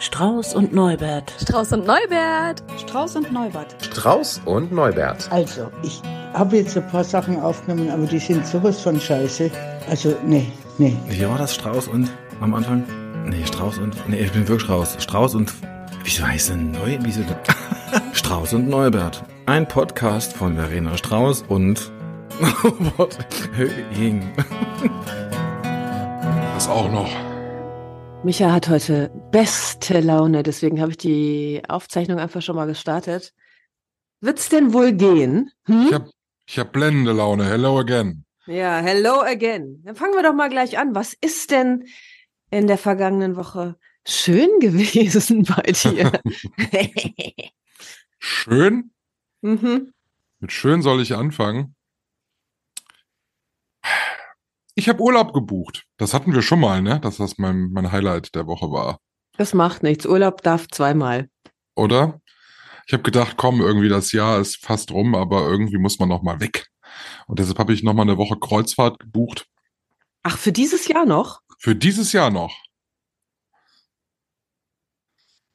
Strauß und Neubert. Strauß und Neubert. Strauß und Neubert. Strauß und Neubert. Also, ich habe jetzt ein paar Sachen aufgenommen, aber die sind sowas von scheiße. Also, nee, nee. Wie war das? Strauß und am Anfang? Nee, Strauß und. Nee, ich bin wirklich Strauß. Strauß und. Wieso heißt denn Neu? Wieso denn? Strauß und Neubert. Ein Podcast von Verena Strauß und. Robert Höhing. Das auch noch. Micha hat heute beste Laune, deswegen habe ich die Aufzeichnung einfach schon mal gestartet. Wird's denn wohl gehen? Hm? Ich habe ich hab blendende Laune. Hello again. Ja, hello again. Dann fangen wir doch mal gleich an. Was ist denn in der vergangenen Woche schön gewesen bei dir? Schön? mhm. Mit schön soll ich anfangen. Ich habe Urlaub gebucht. Das hatten wir schon mal, ne? Dass das mein, mein Highlight der Woche war. Das macht nichts. Urlaub darf zweimal. Oder? Ich habe gedacht, komm, irgendwie das Jahr ist fast rum, aber irgendwie muss man noch mal weg. Und deshalb habe ich noch mal eine Woche Kreuzfahrt gebucht. Ach, für dieses Jahr noch? Für dieses Jahr noch.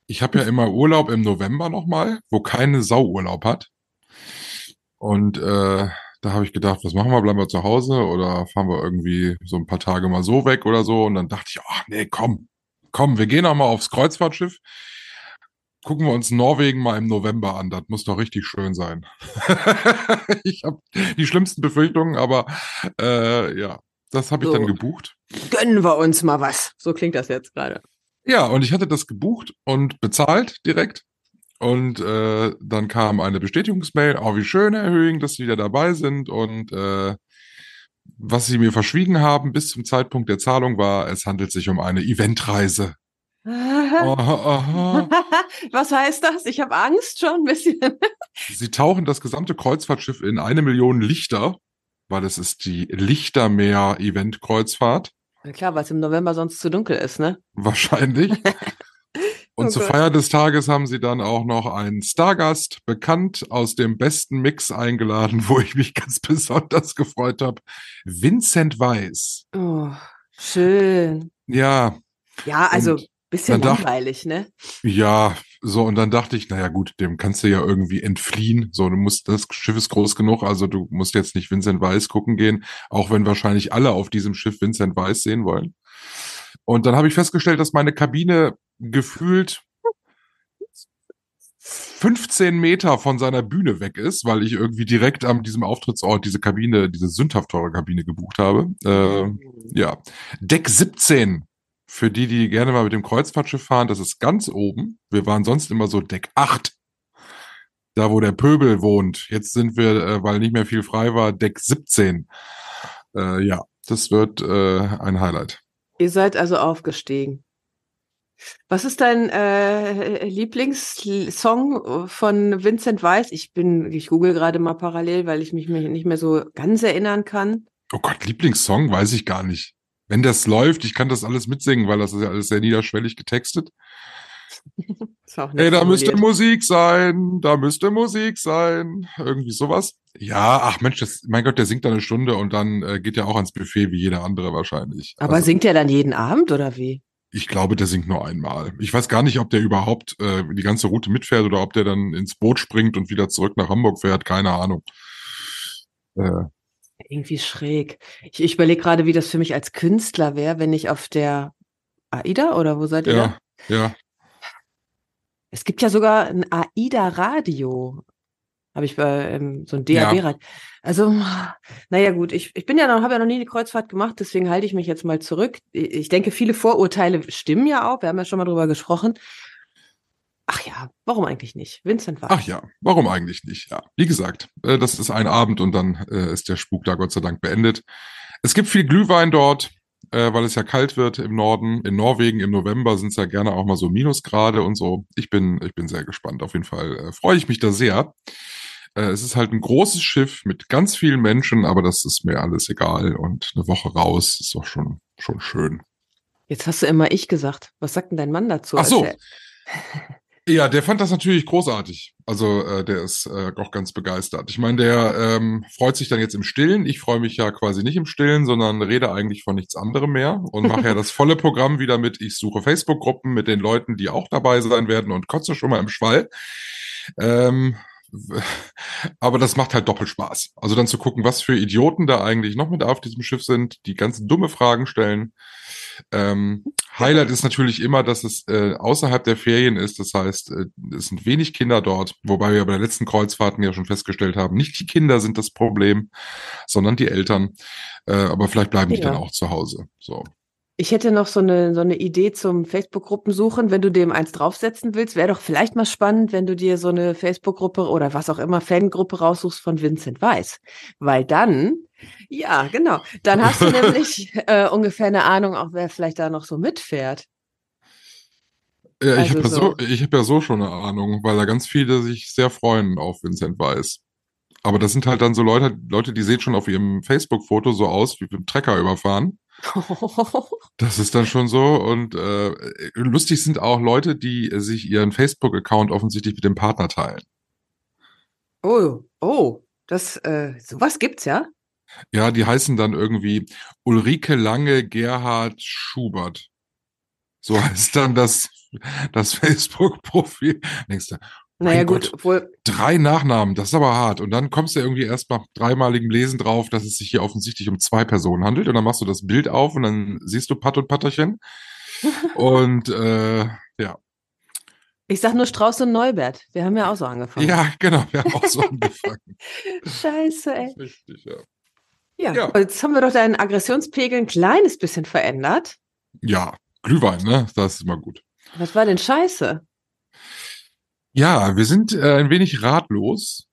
Ich habe ja immer Urlaub im November noch mal, wo keine Sau Urlaub hat. Und äh, da habe ich gedacht, was machen wir? Bleiben wir zu Hause oder fahren wir irgendwie so ein paar Tage mal so weg oder so? Und dann dachte ich, ach nee, komm, komm, wir gehen noch mal aufs Kreuzfahrtschiff. Gucken wir uns Norwegen mal im November an. Das muss doch richtig schön sein. ich habe die schlimmsten Befürchtungen, aber äh, ja, das habe ich So. dann gebucht. Gönnen wir uns mal was. So klingt das jetzt gerade. Ja, und ich hatte das gebucht und bezahlt direkt. Und äh, dann kam eine Bestätigungsmail, oh, wie schön, Herr Höhing, dass Sie wieder dabei sind. Und äh, was Sie mir verschwiegen haben bis zum Zeitpunkt der Zahlung war, es handelt sich um eine Eventreise. Aha, aha. Was heißt das? Ich habe Angst schon ein bisschen. Sie tauchen das gesamte Kreuzfahrtschiff in eine Million Lichter, weil es ist die Lichtermeer-Event-Kreuzfahrt. Na klar, weil es im November sonst zu dunkel ist, ne? Wahrscheinlich. Und Oh zur Gott. Feier des Tages haben sie dann auch noch einen Stargast, bekannt aus dem besten Mix eingeladen, wo ich mich ganz besonders gefreut habe. Vincent Weiss. Oh, schön. Ja, Ja, also Und bisschen langweilig, ne? ja, so, und dann dachte ich, naja gut, dem kannst du ja irgendwie entfliehen. So, du musst, das Schiff ist groß genug, also du musst jetzt nicht Vincent Weiss gucken gehen, auch wenn wahrscheinlich alle auf diesem Schiff Vincent Weiss sehen wollen. Und dann habe ich festgestellt, dass meine Kabine gefühlt 15 Meter von seiner Bühne weg ist, weil ich irgendwie direkt an diesem Auftrittsort diese Kabine, diese sündhaft teure Kabine gebucht habe. Äh, ja. Deck 17. Für die, die gerne mal mit dem Kreuzfahrtschiff fahren, das ist ganz oben. Wir waren sonst immer so Deck 8. Da, wo der Pöbel wohnt. Jetzt sind wir, äh, weil nicht mehr viel frei war, Deck 17. Äh, ja, das wird äh, ein Highlight. Ihr seid also aufgestiegen. Was ist dein äh, Lieblingssong von Vincent Weiss? Ich bin, ich google gerade mal parallel, weil ich mich nicht mehr so ganz erinnern kann. Oh Gott, Lieblingssong weiß ich gar nicht. Wenn das läuft, ich kann das alles mitsingen, weil das ist ja alles sehr niederschwellig getextet. Ist auch nett Ey, da müsste. Musik sein, da müsste Musik sein. Irgendwie sowas. Ja, ach Mensch, das, mein Gott, der singt da eine Stunde und dann äh, geht er auch ans Buffet wie jeder andere wahrscheinlich. Aber Also, singt er dann jeden Abend oder wie? Ich glaube, der singt nur einmal. Ich weiß gar nicht, ob der überhaupt äh, die ganze Route mitfährt oder ob der dann ins Boot springt und wieder zurück nach Hamburg fährt. Keine Ahnung. Äh, Irgendwie schräg. Ich, ich überlege gerade, wie das für mich als Künstler wäre, wenn ich auf der AIDA oder wo seid ihr? da? ja, ja. Es gibt ja sogar ein AIDA-Radio. Habe ich bei ähm, so ein Ja. DAB-Radio. Also, naja, gut, ich, ich bin ja noch, habe ja noch nie eine Kreuzfahrt gemacht, deswegen halte ich mich jetzt mal zurück. Ich ich denke, viele Vorurteile stimmen ja auch. Wir haben ja schon mal drüber gesprochen. Ach ja, warum eigentlich nicht? Vincent war. Ach ja, warum eigentlich nicht? Ja, wie gesagt, äh, das ist ein Abend und dann äh, ist der Spuk da Gott sei Dank beendet. Es gibt viel Glühwein dort, äh, weil es ja kalt wird im Norden. In Norwegen im November sind es ja gerne auch mal so Minusgrade und so. Ich bin, ich bin sehr gespannt. Auf jeden Fall äh, freue ich mich da sehr. Äh, es ist halt ein großes Schiff mit ganz vielen Menschen, aber das ist mir alles egal. Und eine Woche raus ist doch schon, schon schön. Jetzt hast du immer ich gesagt. Was sagt denn dein Mann dazu? Ach so. Ja, der fand das natürlich großartig. Also äh, der ist äh, auch ganz begeistert. Ich meine, der ähm, freut sich dann jetzt im Stillen. Ich freue mich ja quasi nicht im Stillen, sondern rede eigentlich von nichts anderem mehr und mache ja das volle Programm wieder mit. Ich suche Facebook-Gruppen mit den Leuten, die auch dabei sein werden und kotze schon mal im Schwall. Ähm, aber das macht halt doppelt Spaß. Also dann zu gucken, was für Idioten da eigentlich noch mit auf diesem Schiff sind, die ganz dumme Fragen stellen. Ähm, Highlight ist natürlich immer, dass es äh, außerhalb der Ferien ist. Das heißt, äh, es sind wenig Kinder dort, wobei wir bei der letzten Kreuzfahrten ja schon festgestellt haben, nicht die Kinder sind das Problem, sondern die Eltern. Äh, aber vielleicht bleiben die dann auch zu Hause. So. Ich hätte noch so eine, so eine Idee zum Facebook-Gruppen suchen. Wenn du dem eins draufsetzen willst, wäre doch vielleicht mal spannend, wenn du dir so eine Facebook-Gruppe oder was auch immer Fangruppe raussuchst von Vincent Weiss. Weil dann, ja, genau, dann hast du nämlich äh, ungefähr eine Ahnung, auch wer vielleicht da noch so mitfährt. Ja, ich also habe ja, so, hab ja so schon eine Ahnung, weil da ganz viele sich sehr freuen auf Vincent Weiss. Aber das sind halt dann so Leute, Leute, die sehen schon auf ihrem Facebook-Foto so aus, wie mit dem Trecker überfahren. Das ist dann schon so. Und äh, lustig sind auch Leute, die sich ihren Facebook-Account offensichtlich mit dem Partner teilen. Oh, oh, das, äh, sowas gibt's ja. Ja, die heißen dann irgendwie Ulrike Lange Gerhard Schubert. So heißt dann das, das Facebook-Profil. Denkst du, naja, gut, Gott, obwohl. Drei Nachnamen, das ist aber hart. Und dann kommst du irgendwie erst nach dreimaligem Lesen drauf, dass es sich hier offensichtlich um zwei Personen handelt. Und dann machst du das Bild auf und dann siehst du Pat und Patterchen. und äh, ja. Ich sag nur Strauß und Neubert. Wir haben ja auch so angefangen. Ja, genau, wir haben auch so angefangen. Scheiße, ey. Richtig, ja. Ja, ja. jetzt haben wir doch deinen Aggressionspegel ein kleines bisschen verändert. Ja, Glühwein, ne? Das ist mal gut. Was war denn scheiße? Ja, wir sind äh, ein wenig ratlos.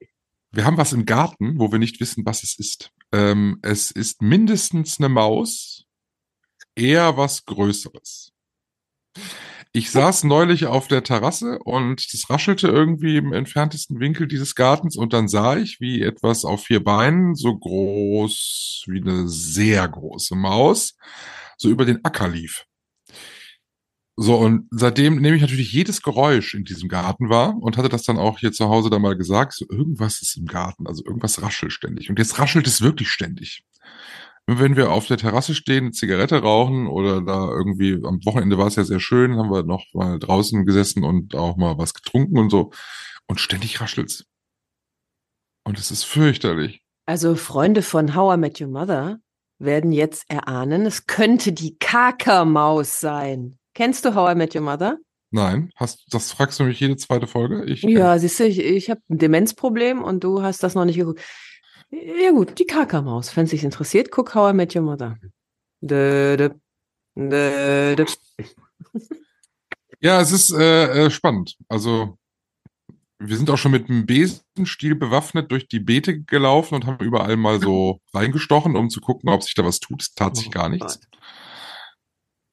Wir haben was im Garten, wo wir nicht wissen, was es ist. Ähm, es ist mindestens eine Maus, eher was Größeres. Ich saß neulich auf der Terrasse und das raschelte irgendwie im entferntesten Winkel dieses Gartens und dann sah ich, wie etwas auf vier Beinen, so groß wie eine sehr große Maus, so über den Acker lief. So, und seitdem nehme ich natürlich jedes Geräusch in diesem Garten wahr und hatte das dann auch hier zu Hause dann mal gesagt, so irgendwas ist im Garten, also irgendwas raschelt ständig. Und jetzt raschelt es wirklich ständig. Wenn wir auf der Terrasse stehen, Zigarette rauchen oder da irgendwie, am Wochenende war es ja sehr schön, haben wir noch mal draußen gesessen und auch mal was getrunken und so. Und ständig raschelt's. Und es ist fürchterlich. Also Freunde von How I Met Your Mother werden jetzt erahnen, es könnte die Kakermaus sein. Kennst du How I Met Your Mother? Nein, hast, das fragst du mich jede zweite Folge. Ich, ja, siehst du, ich, ich habe ein Demenzproblem und du hast das noch nicht geguckt. Ja gut, die Kakamaus. Wenn es dich interessiert, guck How I Met Your Mother. Dö, dö, dö. Ja, es ist äh, äh, spannend. Also wir sind auch schon mit einem Besenstiel bewaffnet durch die Beete gelaufen und haben überall mal so reingestochen, um zu gucken, ob sich da was tut. Es tat sich oh gar nichts.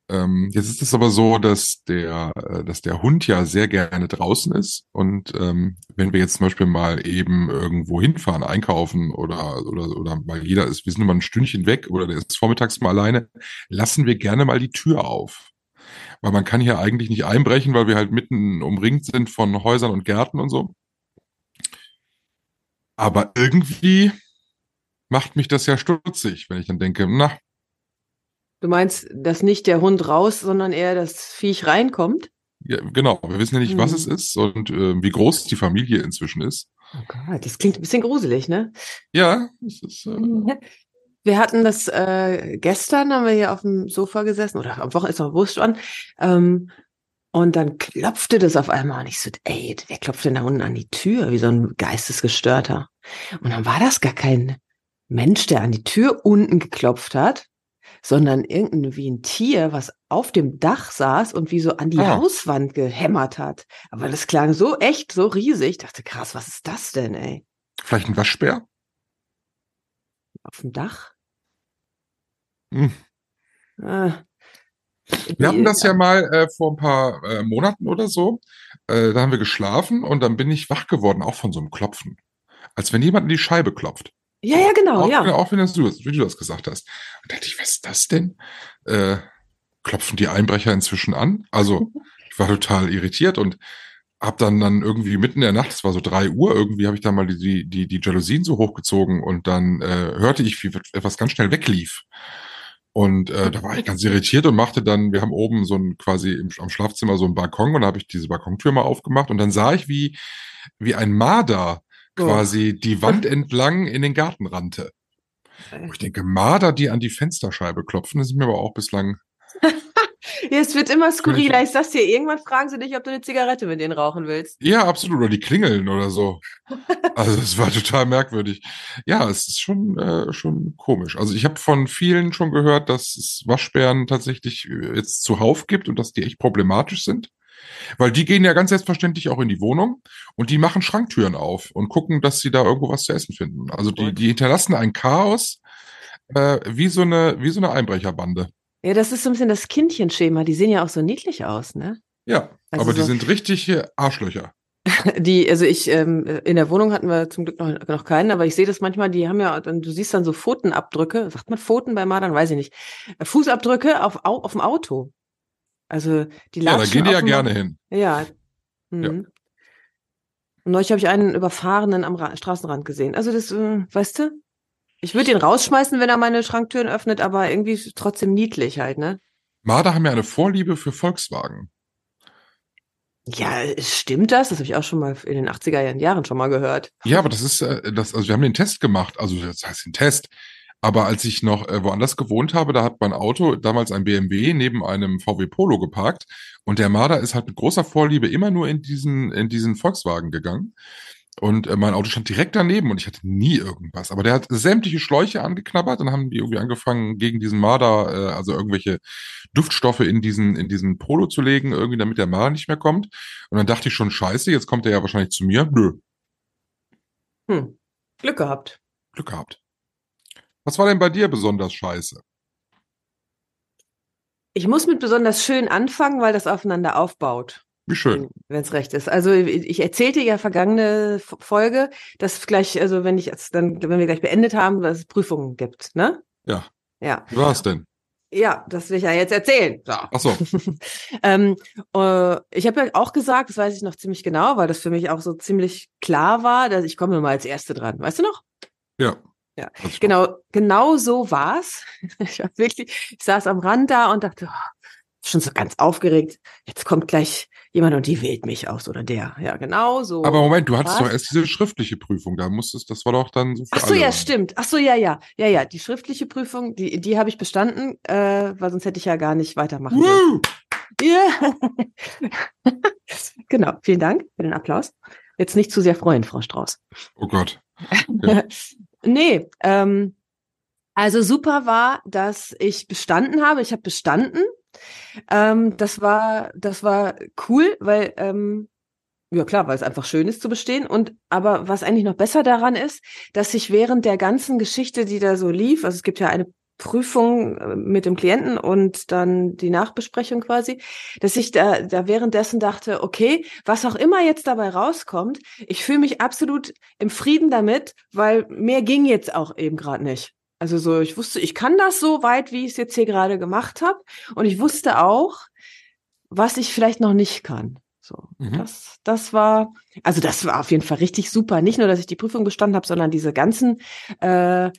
Ähm, jetzt ist es aber so, dass der, äh, dass der Hund ja sehr gerne draußen ist. Und ähm, wenn wir jetzt zum Beispiel mal eben irgendwo hinfahren, einkaufen oder, oder, oder mal jeder ist, wir sind immer ein Stündchen weg oder der ist vormittags mal alleine, lassen wir gerne mal die Tür auf. Weil man kann hier eigentlich nicht einbrechen, weil wir halt mitten umringt sind von Häusern und Gärten und so. Aber irgendwie macht mich das ja stutzig, wenn ich dann denke, na, Du meinst, dass nicht der Hund raus, sondern eher das Viech reinkommt? Ja, genau. Wir wissen ja nicht, mhm. was es hm. ist und äh, wie groß die Familie inzwischen ist. Oh Gott, das klingt ein bisschen gruselig, ne? Ja, es ist. Äh, wir hatten das äh, gestern, haben wir hier auf dem Sofa gesessen oder am Wochenende ist noch Wurst an. Ähm, und dann klopfte das auf einmal und ich so, ey, wer klopft denn da unten an die Tür, wie so ein Geistesgestörter. Und dann war das gar kein Mensch, der an die Tür unten geklopft hat, sondern irgendein wie ein Tier, was auf dem Dach saß und wie so an die ah. Hauswand gehämmert hat. Aber das klang so echt, so riesig. Ich dachte, krass, was ist das denn, ey? Vielleicht ein Waschbär? Auf dem Dach? Hm. Ah. Wir hatten das ja mal äh, vor ein paar äh, Monaten oder so. Äh, da haben wir geschlafen und dann bin ich wach geworden, auch von so einem Klopfen. Als wenn jemand in die Scheibe klopft. Ja, ja, genau, auch, ja. Auch wenn du, wie du das gesagt hast. Und dachte ich, was ist das denn? Äh, klopfen die Einbrecher inzwischen an? Also, ich war total irritiert und hab dann dann irgendwie mitten in der Nacht, es war so drei Uhr, irgendwie habe ich dann mal die, die, die, die Jalousien so hochgezogen und dann äh, hörte ich, wie etwas ganz schnell weglief. Und äh, da war ich ganz irritiert und machte dann, wir haben oben so ein quasi im, am Schlafzimmer so einen Balkon und da habe ich diese Balkontür mal aufgemacht und dann sah ich, wie, wie ein Marder quasi die Wand entlang in den Garten rannte. Wo ich denke, Marder, die an die Fensterscheibe klopfen, das ist mir aber auch bislang ja, es wird immer skurriler. Ich sag's dir, irgendwann fragen sie dich, ob du eine Zigarette mit denen rauchen willst. Ja, absolut. Oder die klingeln oder so. also es war total merkwürdig. Ja, es ist schon, äh, schon komisch. Also ich habe von vielen schon gehört, dass es Waschbären tatsächlich äh, jetzt zuhauf gibt und dass die echt problematisch sind. Weil die gehen ja ganz selbstverständlich auch in die Wohnung und die machen Schranktüren auf und gucken, dass sie da irgendwo was zu essen finden. Also die, die hinterlassen ein Chaos äh, wie so eine, wie so eine Einbrecherbande. Ja, das ist so ein bisschen das Kindchenschema. Die sehen ja auch so niedlich aus, ne? Ja, also aber die sind richtig Arschlöcher. Die, also ich, ähm, in der Wohnung hatten wir zum Glück noch, noch keinen, aber ich sehe das manchmal, die haben ja, du siehst dann so Pfotenabdrücke, sagt man Pfoten bei Madern, weiß ich nicht, Fußabdrücke auf, auf dem Auto. Also die Ja, da gehen die ja gerne hin. Ja. Mhm. ja. Und neulich habe ich einen Überfahrenen am Ra Straßenrand gesehen. Also das, äh, weißt du, ich würde ihn rausschmeißen, wenn er meine Schranktüren öffnet, aber irgendwie trotzdem niedlich halt, ne? Marder haben ja eine Vorliebe für Volkswagen. Ja, stimmt das? Das habe ich auch schon mal in den 80er Jahren schon mal gehört. Ja, aber das ist, äh, das, also wir haben den Test gemacht, also das heißt den Test. Aber als ich noch äh, woanders gewohnt habe, da hat mein Auto, damals ein BMW, neben einem VW Polo geparkt. Und der Marder ist halt mit großer Vorliebe immer nur in diesen, in diesen Volkswagen gegangen. Und äh, mein Auto stand direkt daneben und ich hatte nie irgendwas. Aber der hat sämtliche Schläuche angeknabbert und haben die irgendwie angefangen, gegen diesen Marder, äh, also irgendwelche Duftstoffe in diesen, in diesen Polo zu legen, irgendwie damit der Marder nicht mehr kommt. Und dann dachte ich schon, scheiße, jetzt kommt er ja wahrscheinlich zu mir. Nö. Hm. Glück gehabt. Glück gehabt. Was war denn bei dir besonders scheiße? Ich muss mit besonders schön anfangen, weil das aufeinander aufbaut. Wie schön. Wenn es recht ist. Also ich erzählte ja vergangene Folge, dass gleich, also wenn ich jetzt dann, wenn wir gleich beendet haben, dass es Prüfungen gibt, ne? Ja. Ja. Wie war es denn? Ja, das will ich ja jetzt erzählen. So. Ach so. ähm, äh, ich habe ja auch gesagt, das weiß ich noch ziemlich genau, weil das für mich auch so ziemlich klar war, dass ich komme mal als Erste dran. Weißt du noch? Ja. Ja, genau, genau so war's. Ich war wirklich, ich saß am Rand da und dachte, oh, schon so ganz aufgeregt. Jetzt kommt gleich jemand und die wählt mich aus oder der. Ja, genau so. Aber Moment, du hattest Was? doch erst diese schriftliche Prüfung. Da musstest, das war doch dann so für Ach so, alle. ja, stimmt. Ach so, ja, ja, ja, ja. Die schriftliche Prüfung, die, die habe ich bestanden, äh, weil sonst hätte ich ja gar nicht weitermachen können. Ja. genau. Vielen Dank für den Applaus. Jetzt nicht zu sehr freuen, Frau Strauß. Oh Gott. Ja. Nee, ähm, also super war, dass ich bestanden habe. Ich habe bestanden ähm, das war, das war cool, weil, ähm, ja klar, weil es einfach schön ist zu bestehen. Und aber was eigentlich noch besser daran ist, dass ich während der ganzen Geschichte, die da so lief, also es gibt ja eine Prüfung äh, mit dem Klienten und dann die Nachbesprechung quasi, dass ich da, da währenddessen dachte, okay, was auch immer jetzt dabei rauskommt, ich fühle mich absolut im Frieden damit, weil mehr ging jetzt auch eben gerade nicht. Also so, ich wusste, ich kann das so weit, wie ich es jetzt hier gerade gemacht habe. Und ich wusste auch, was ich vielleicht noch nicht kann. So, mhm. das, das war, also das war auf jeden Fall richtig super. Nicht nur, dass ich die Prüfung bestanden habe, sondern diese ganzen äh,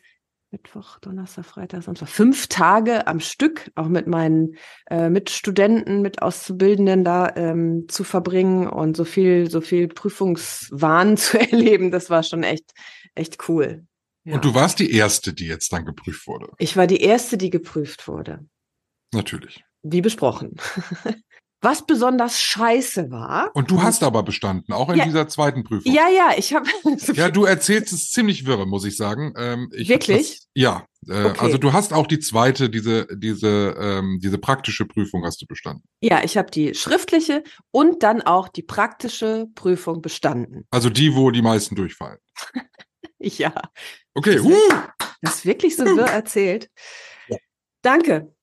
Mittwoch, Donnerstag, Freitag, Samstag, fünf Tage am Stück, auch mit meinen äh, Mitstudenten, mit Auszubildenden da ähm, zu verbringen und so viel, so viel Prüfungswahn zu erleben, das war schon echt, echt cool. Ja. Und du warst die Erste, die jetzt dann geprüft wurde. Ich war die Erste, die geprüft wurde. Natürlich. Wie besprochen. Was besonders scheiße war. Und du hast aber bestanden, auch in ja, dieser zweiten Prüfung. Ja, ja, ich habe. ja, du erzählst es ziemlich wirre, muss ich sagen. Ähm, ich Wirklich? Das, ja. Äh, okay. Also du hast auch die zweite, diese, diese, ähm, diese praktische Prüfung hast du bestanden. Ja, ich habe die schriftliche und dann auch die praktische Prüfung bestanden. Also die, wo die meisten durchfallen. ja. Okay. Das, uh. das ist wirklich so wirr erzählt. Ja. Danke.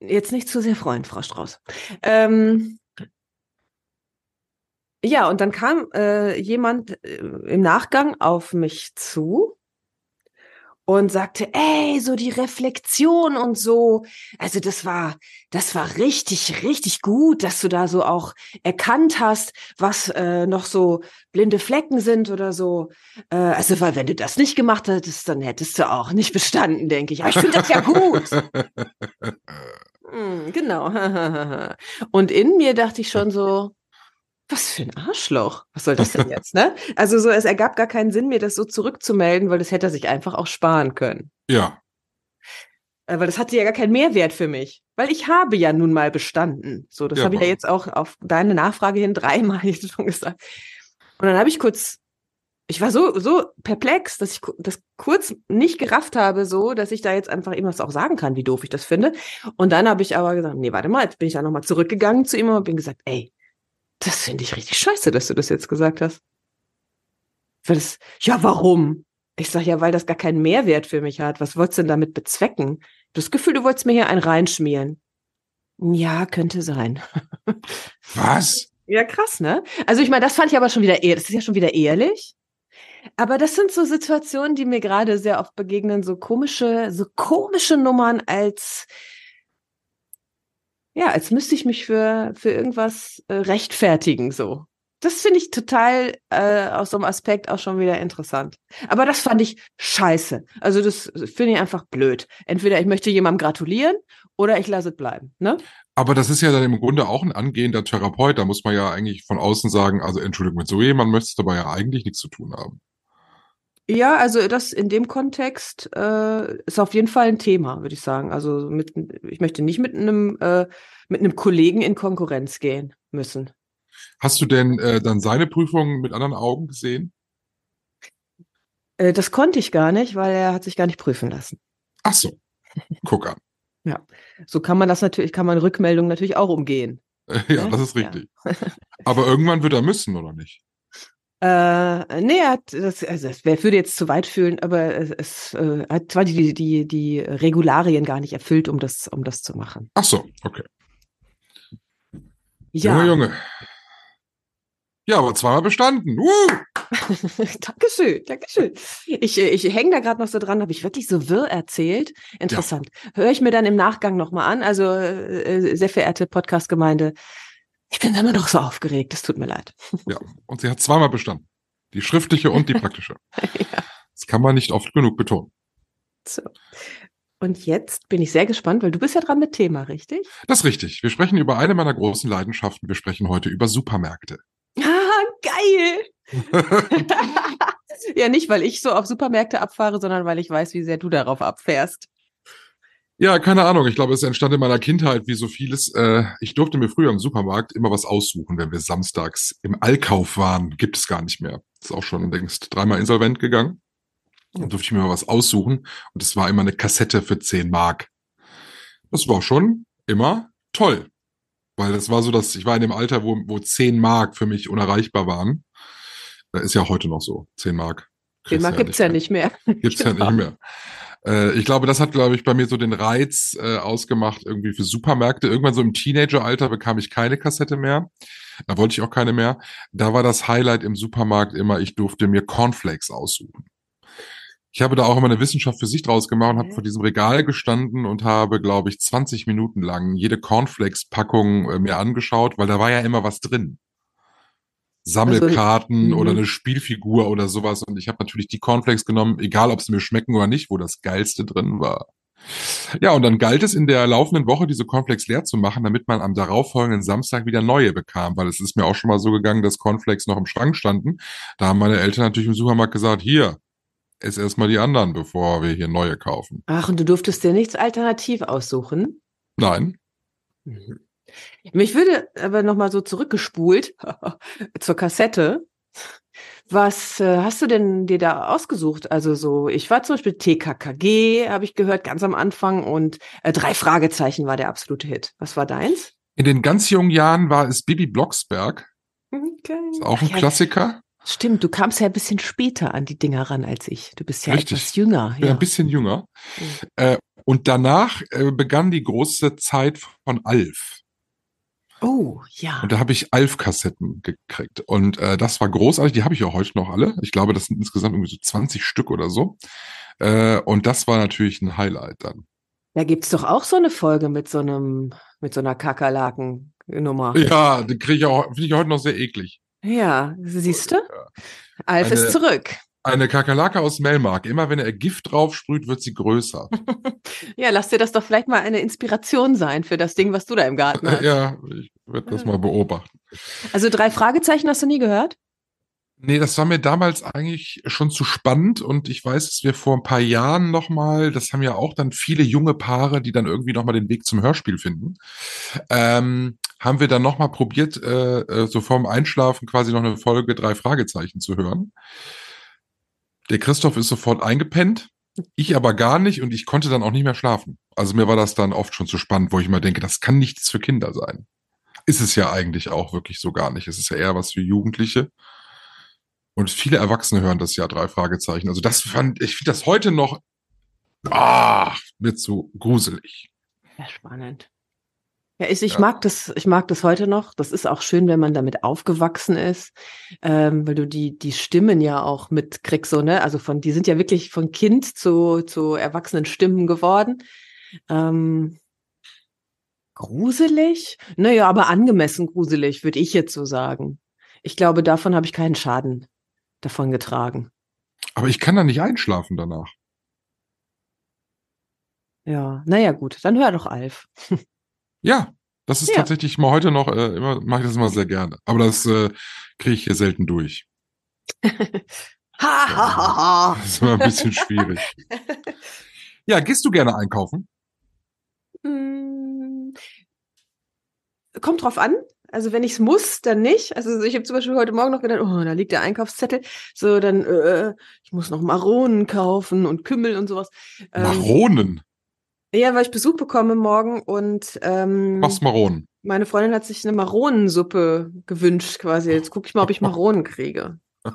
Jetzt nicht zu sehr freuen, Frau Strauß. Ähm, ja, und dann kam äh, jemand äh, im Nachgang auf mich zu und sagte, ey, so die Reflexion und so. Also das war, das war richtig, richtig gut, dass du da so auch erkannt hast, was äh, noch so blinde Flecken sind oder so. Äh, also weil wenn du das nicht gemacht hättest, dann hättest du auch nicht bestanden, denke ich. Aber ich finde das ja gut. Hm, genau. und in mir dachte ich schon so, was für ein Arschloch. Was soll das denn jetzt, ne? Also so, es ergab gar keinen Sinn, mir das so zurückzumelden, weil das hätte er sich einfach auch sparen können. Ja. Äh, Weil das hatte ja gar keinen Mehrwert für mich. Weil ich habe ja nun mal bestanden. So, das Ja, habe ich ja jetzt auch auf deine Nachfrage hin dreimal jetzt schon gesagt. Und dann habe ich kurz, ich war so, so perplex, dass ich das kurz nicht gerafft habe, so, dass ich da jetzt einfach irgendwas auch sagen kann, wie doof ich das finde. Und dann habe ich aber gesagt, nee, warte mal, jetzt bin ich da nochmal zurückgegangen zu ihm und bin gesagt, ey, das finde ich richtig scheiße, dass du das jetzt gesagt hast. Weil das, ja, warum? Ich sag ja, weil das gar keinen Mehrwert für mich hat. Was wolltest du denn damit bezwecken? Das Gefühl, du wolltest mir hier einen reinschmieren. Ja, könnte sein. Was? Ja, krass, ne? Also ich meine, das fand ich aber schon wieder das ist ja schon wieder ehrlich. Aber das sind so Situationen, die mir gerade sehr oft begegnen, so komische, so komische Nummern als, ja, als müsste ich mich für, für irgendwas äh, rechtfertigen, so. Das finde ich total äh, aus so einem Aspekt auch schon wieder interessant. Aber das fand ich scheiße. Also das finde ich einfach blöd. Entweder ich möchte jemandem gratulieren oder ich lasse es bleiben, ne? Aber das ist ja dann im Grunde auch ein angehender Therapeut. Da muss man ja eigentlich von außen sagen, also Entschuldigung, mit so jemand möchtest du dabei ja eigentlich nichts zu tun haben. Ja, also das in dem Kontext äh, ist auf jeden Fall ein Thema, würde ich sagen. Also mit, ich möchte nicht mit einem äh, mit einem Kollegen in Konkurrenz gehen müssen. Hast du denn äh, dann seine Prüfung mit anderen Augen gesehen? Äh, das konnte ich gar nicht, weil er hat sich gar nicht prüfen lassen. Ach so, guck an. So kann man das natürlich, kann man Rückmeldungen natürlich auch umgehen. ja, Ne? das ist Ja. richtig. Aber irgendwann wird er müssen, oder nicht? Äh, nee, er hat, das, also wär- würde jetzt zu weit fühlen, aber es, es äh, hat zwar die, die, die Regularien gar nicht erfüllt, um das, um das zu machen. Ach so, okay. Ja, Junge, Junge. Ja, aber zweimal bestanden. Uh! Dankeschön, Dankeschön. Ich, äh, ich hänge da gerade noch so dran, habe ich wirklich so wirr erzählt? Interessant. Höre ich mir dann im Nachgang nochmal an. Also, äh, sehr verehrte Podcast-Gemeinde, ich bin immer noch so aufgeregt, es tut mir leid. Ja, und sie hat zweimal bestanden. Die schriftliche und die praktische. Das kann man nicht oft genug betonen. So. Und jetzt bin ich sehr gespannt, weil du bist ja dran mit Thema, richtig? Das ist richtig. Wir sprechen über eine meiner großen Leidenschaften. Wir sprechen heute über Supermärkte. Ah, geil! ja, nicht, weil ich so auf Supermärkte abfahre, sondern weil ich weiß, wie sehr du darauf abfährst. Ja, keine Ahnung. Ich glaube, es entstand in meiner Kindheit wie so vieles. Äh, ich durfte mir früher im Supermarkt immer was aussuchen, wenn wir samstags im Allkauf waren. Gibt es gar nicht mehr. Ist auch schon längst dreimal insolvent gegangen. Dann durfte ich mir mal was aussuchen und es war immer eine Kassette für 10 Mark. Das war schon immer toll. Weil das war so, dass ich war in dem Alter, wo, wo 10 Mark für mich unerreichbar waren. Das ist ja heute noch so. 10 Mark. kriegst Thema du gibt's ja mehr. nicht mehr. Gibt's ja Genau. nicht mehr. Äh, ich glaube, das hat, glaube ich, bei mir so den Reiz äh, ausgemacht, irgendwie für Supermärkte. Irgendwann so im Teenageralter bekam ich keine Kassette mehr. Da wollte ich auch keine mehr. Da war das Highlight im Supermarkt immer, ich durfte mir Cornflakes aussuchen. Ich habe da auch immer eine Wissenschaft für sich draus gemacht und habe vor diesem Regal gestanden und habe, glaube ich, 20 Minuten lang jede Cornflakes-Packung äh, mir angeschaut, weil da war ja immer was drin. Sammelkarten Also, oder eine Spielfigur oder sowas. Und ich habe natürlich die Cornflakes genommen, egal ob sie mir schmecken oder nicht, wo das Geilste drin war. Ja, und dann galt es in der laufenden Woche, diese Cornflakes leer zu machen, damit man am darauffolgenden Samstag wieder neue bekam. Weil es ist mir auch schon mal so gegangen, dass Cornflakes noch im Schrank standen. Da haben meine Eltern natürlich im Supermarkt gesagt, hier, ess erstmal die anderen, bevor wir hier neue kaufen. Ach, und du durftest dir nichts alternativ aussuchen? Nein. Mhm. Mich würde aber nochmal so zurückgespult zur Kassette. Was äh, hast du denn dir da ausgesucht? Also so, ich war zum Beispiel TKKG, habe ich gehört, ganz am Anfang und äh, drei Fragezeichen war der absolute Hit. Was war deins? In den ganz jungen Jahren war es Bibi Blocksberg. Okay. Ist auch ein Ach ja, Klassiker. Stimmt, du kamst ja ein bisschen später an die Dinger ran als ich. Du bist ja Richtig. etwas jünger. Ja. ein bisschen jünger. Mhm. Äh, und danach äh, begann die große Zeit von Alf. Oh, ja. Und da habe ich Alf-Kassetten gekriegt. Und äh, das war großartig. Die habe ich auch heute noch alle. Ich glaube, das sind insgesamt irgendwie so 20 Stück oder so. Äh, und das war natürlich ein Highlight dann. Da gibt's doch auch so eine Folge mit so einem, mit so einer Kakerlaken-Nummer. Ja, die kriege ich auch, finde ich heute noch sehr eklig. Ja, siehst du? Ja. Alf Eine- ist zurück. Eine Kakerlake aus Melmark. Immer wenn er Gift drauf sprüht, wird sie größer. Ja, lass dir das doch vielleicht mal eine Inspiration sein für das Ding, was du da im Garten hast. ja, ich werde das mal beobachten. Also drei Fragezeichen hast du nie gehört? Nee, das war mir damals eigentlich schon zu spannend und ich weiß, dass wir vor ein paar Jahren nochmal, das haben ja auch dann viele junge Paare, die dann irgendwie nochmal den Weg zum Hörspiel finden, ähm, haben wir dann nochmal probiert, äh, äh, so vorm Einschlafen quasi noch eine Folge drei Fragezeichen zu hören. Der Christoph ist sofort eingepennt, ich aber gar nicht und ich konnte dann auch nicht mehr schlafen. Also mir war das dann oft schon zu spannend, wo ich immer denke, das kann nichts für Kinder sein. Ist es ja eigentlich auch wirklich so gar nicht. Es ist ja eher was für Jugendliche. Und viele Erwachsene hören das ja drei Fragezeichen. Also das fand, ich finde das heute noch, ah, mir zu gruselig. Ja, spannend. Ja, ich, ich Ja. mag das, ich mag das heute noch. Das ist auch schön, wenn man damit aufgewachsen ist, ähm, weil du die, die Stimmen ja auch mitkriegst, so, ne? Also von, die sind ja wirklich von Kind zu, zu erwachsenen Stimmen geworden. Ähm, gruselig? Naja, aber angemessen gruselig, würde ich jetzt so sagen. Ich glaube, davon habe ich keinen Schaden davon getragen. Aber ich kann da nicht einschlafen danach. Ja, naja, gut, dann hör doch Alf. Ja, das ist Ja. tatsächlich mal heute noch, äh, immer, mache ich das immer sehr gerne. Aber das äh, kriege ich hier selten durch. Ha, ha, ha, ha. Das ist immer ein bisschen schwierig. Ja, gehst du gerne einkaufen? Mm, Kommt drauf an. Also wenn ich es muss, dann nicht. Also ich habe zum Beispiel heute Morgen noch gedacht, oh, da liegt der Einkaufszettel. So, dann, äh, ich muss noch Maronen kaufen und Kümmel und sowas. Ähm, Maronen. Ja, weil ich Besuch bekomme morgen und ähm, Was Maronen? meine Freundin hat sich eine Maronensuppe gewünscht quasi. Jetzt gucke ich mal, ob ich Maronen kriege.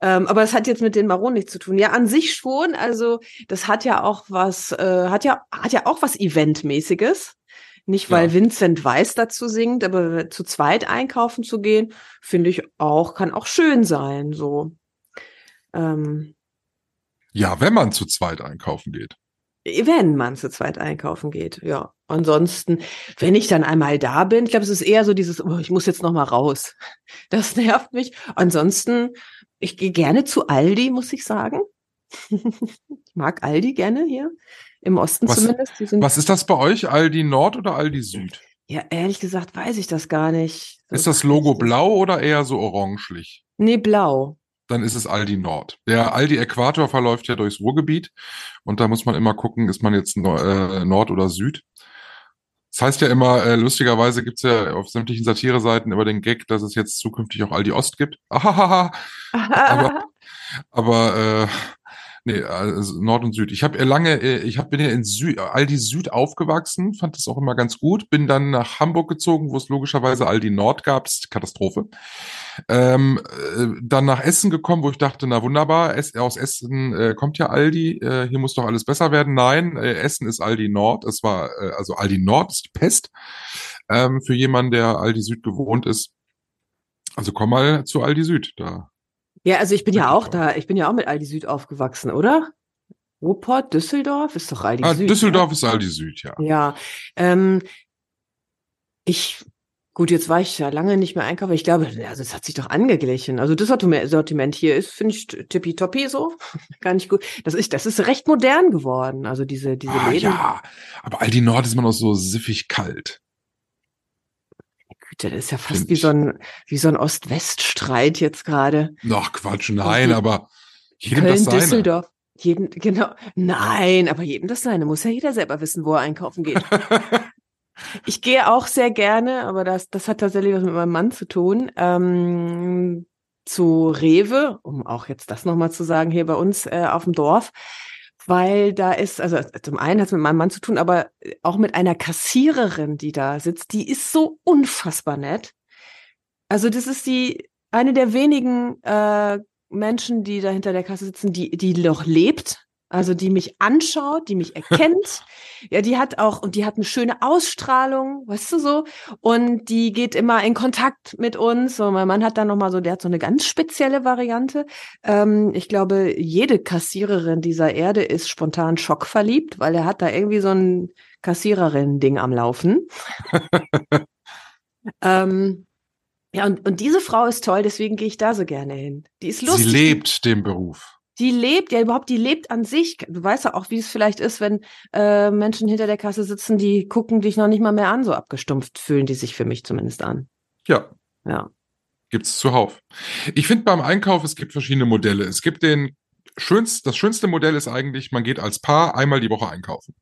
Ähm, aber es hat jetzt mit den Maronen nichts zu tun. Ja, an sich schon. Also das hat ja auch was, äh, hat ja hat ja auch was Eventmäßiges. Nicht weil Ja. Vincent Weiss dazu singt, aber zu zweit einkaufen zu gehen, finde ich auch, kann auch schön sein. So, ähm, Ja, wenn man zu zweit einkaufen geht. wenn man zu zweit einkaufen geht. Ja, ansonsten, wenn ich dann einmal da bin, ich glaube, es ist eher so dieses, oh, ich muss jetzt noch mal raus. Das nervt mich. Ansonsten, ich gehe gerne zu Aldi, muss ich sagen. ich mag Aldi gerne hier im Osten Was- zumindest. Die sind, Was ist das bei euch? Aldi Nord oder Aldi Süd? ja, ehrlich gesagt, weiß ich das gar nicht. So Ist das Logo blau oder eher so orangelich? Nee, blau. Dann ist es Aldi Nord. Der Aldi Äquator verläuft ja durchs Ruhrgebiet und da muss man immer gucken, ist man jetzt äh, Nord oder Süd. Das heißt ja immer, äh, lustigerweise gibt's ja auf sämtlichen Satireseiten immer den Gag, dass es jetzt zukünftig auch Aldi Ost gibt. Ahahaha. Aber- Aber äh, nee, also Nord und Süd. Ich habe lange, äh, ich hab, bin ja in Sü Aldi Süd aufgewachsen, fand das auch immer ganz gut. Bin dann nach Hamburg gezogen, wo es logischerweise Aldi Nord gab. Ist Katastrophe. Ähm, äh, dann nach Essen gekommen, wo ich dachte, na wunderbar, aus Essen äh, kommt ja Aldi, äh, hier muss doch alles besser werden. Nein, äh, Essen ist Aldi Nord. Es war, äh, also Aldi Nord ist die Pest ähm, für jemanden, der Aldi Süd gewohnt ist. Also komm mal zu Aldi Süd, da ja, also ich bin ja auch da, ich bin ja auch mit Aldi Süd aufgewachsen, oder? Ruhrpott, Düsseldorf ist doch Aldi Ah, Süd. Düsseldorf ne? ist Aldi Süd, ja. Ja, ähm, ich, gut, jetzt war ich ja lange nicht mehr einkaufen. Ich glaube, also es hat sich doch angeglichen. Also das Sortiment Sortiment hier ist, finde ich, tippitoppi so. Gar nicht gut. Das ist, das ist recht modern geworden. Also diese, diese Ah, Läden. ja, aber Aldi Nord ist immer noch so siffig kalt. Das ist ja fast wie so ein, wie so ein Ost-West-Streit jetzt gerade. Ach Quatsch, nein, aber jedem das Köln, seine. Düsseldorf. Jeden, genau. Nein, aber jedem das seine. Muss ja jeder selber wissen, wo er einkaufen geht. Ich gehe auch sehr gerne, aber das, das hat tatsächlich was mit meinem Mann zu tun, ähm, zu Rewe, um auch jetzt das nochmal zu sagen, hier bei uns äh, auf dem Dorf, weil da ist, also zum einen hat es mit meinem Mann zu tun, aber auch mit einer Kassiererin, die da sitzt, die ist so unfassbar nett. Also das ist die, eine der wenigen äh, Menschen, die da hinter der Kasse sitzen, die, die noch lebt. Also die mich anschaut, die mich erkennt. ja, die hat auch, und die hat eine schöne Ausstrahlung, weißt du so. Und die geht immer in Kontakt mit uns. Und mein Mann hat dann nochmal so, der hat so eine ganz spezielle Variante. Ähm, ich glaube, jede Kassiererin dieser Erde ist spontan schockverliebt, weil er hat da irgendwie so ein Kassiererin-Ding am Laufen. ähm, ja, und, und diese Frau ist toll, deswegen gehe ich da so gerne hin. Die ist lustig. Sie lebt den Beruf. Die lebt, ja überhaupt, die lebt an sich. Du weißt ja auch, wie es vielleicht ist, wenn äh, Menschen hinter der Kasse sitzen, die gucken dich noch nicht mal mehr an, so abgestumpft fühlen die sich für mich zumindest an. Ja. Ja. Gibt's zuhauf. Ich finde beim Einkauf, es gibt verschiedene Modelle. Es gibt den schönst, das schönste Modell ist eigentlich, man geht als Paar einmal die Woche einkaufen.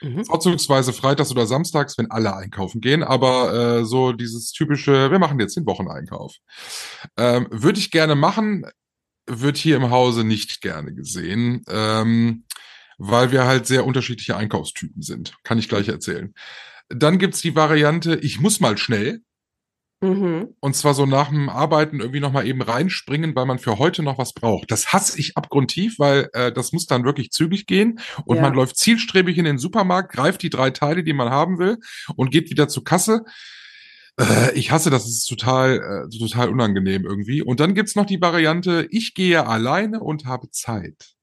Mhm. Vorzugsweise freitags oder samstags, wenn alle einkaufen gehen, aber äh, so dieses typische, wir machen jetzt den Wocheneinkauf. Ähm, Würde ich gerne machen, wird hier im Hause nicht gerne gesehen, ähm, weil wir halt sehr unterschiedliche Einkaufstypen sind. Kann ich gleich erzählen. Dann gibt's die Variante, ich muss mal schnell. Mhm. Und zwar so nach dem Arbeiten irgendwie nochmal eben reinspringen, weil man für heute noch was braucht. Das hasse ich abgrundtief, weil äh, das muss dann wirklich zügig gehen und ja. man läuft zielstrebig in den Supermarkt, greift die drei Teile, die man haben will und geht wieder zur Kasse. Äh, ich hasse das, es ist total, äh, total unangenehm irgendwie. Und dann gibt's noch die Variante, ich gehe alleine und habe Zeit.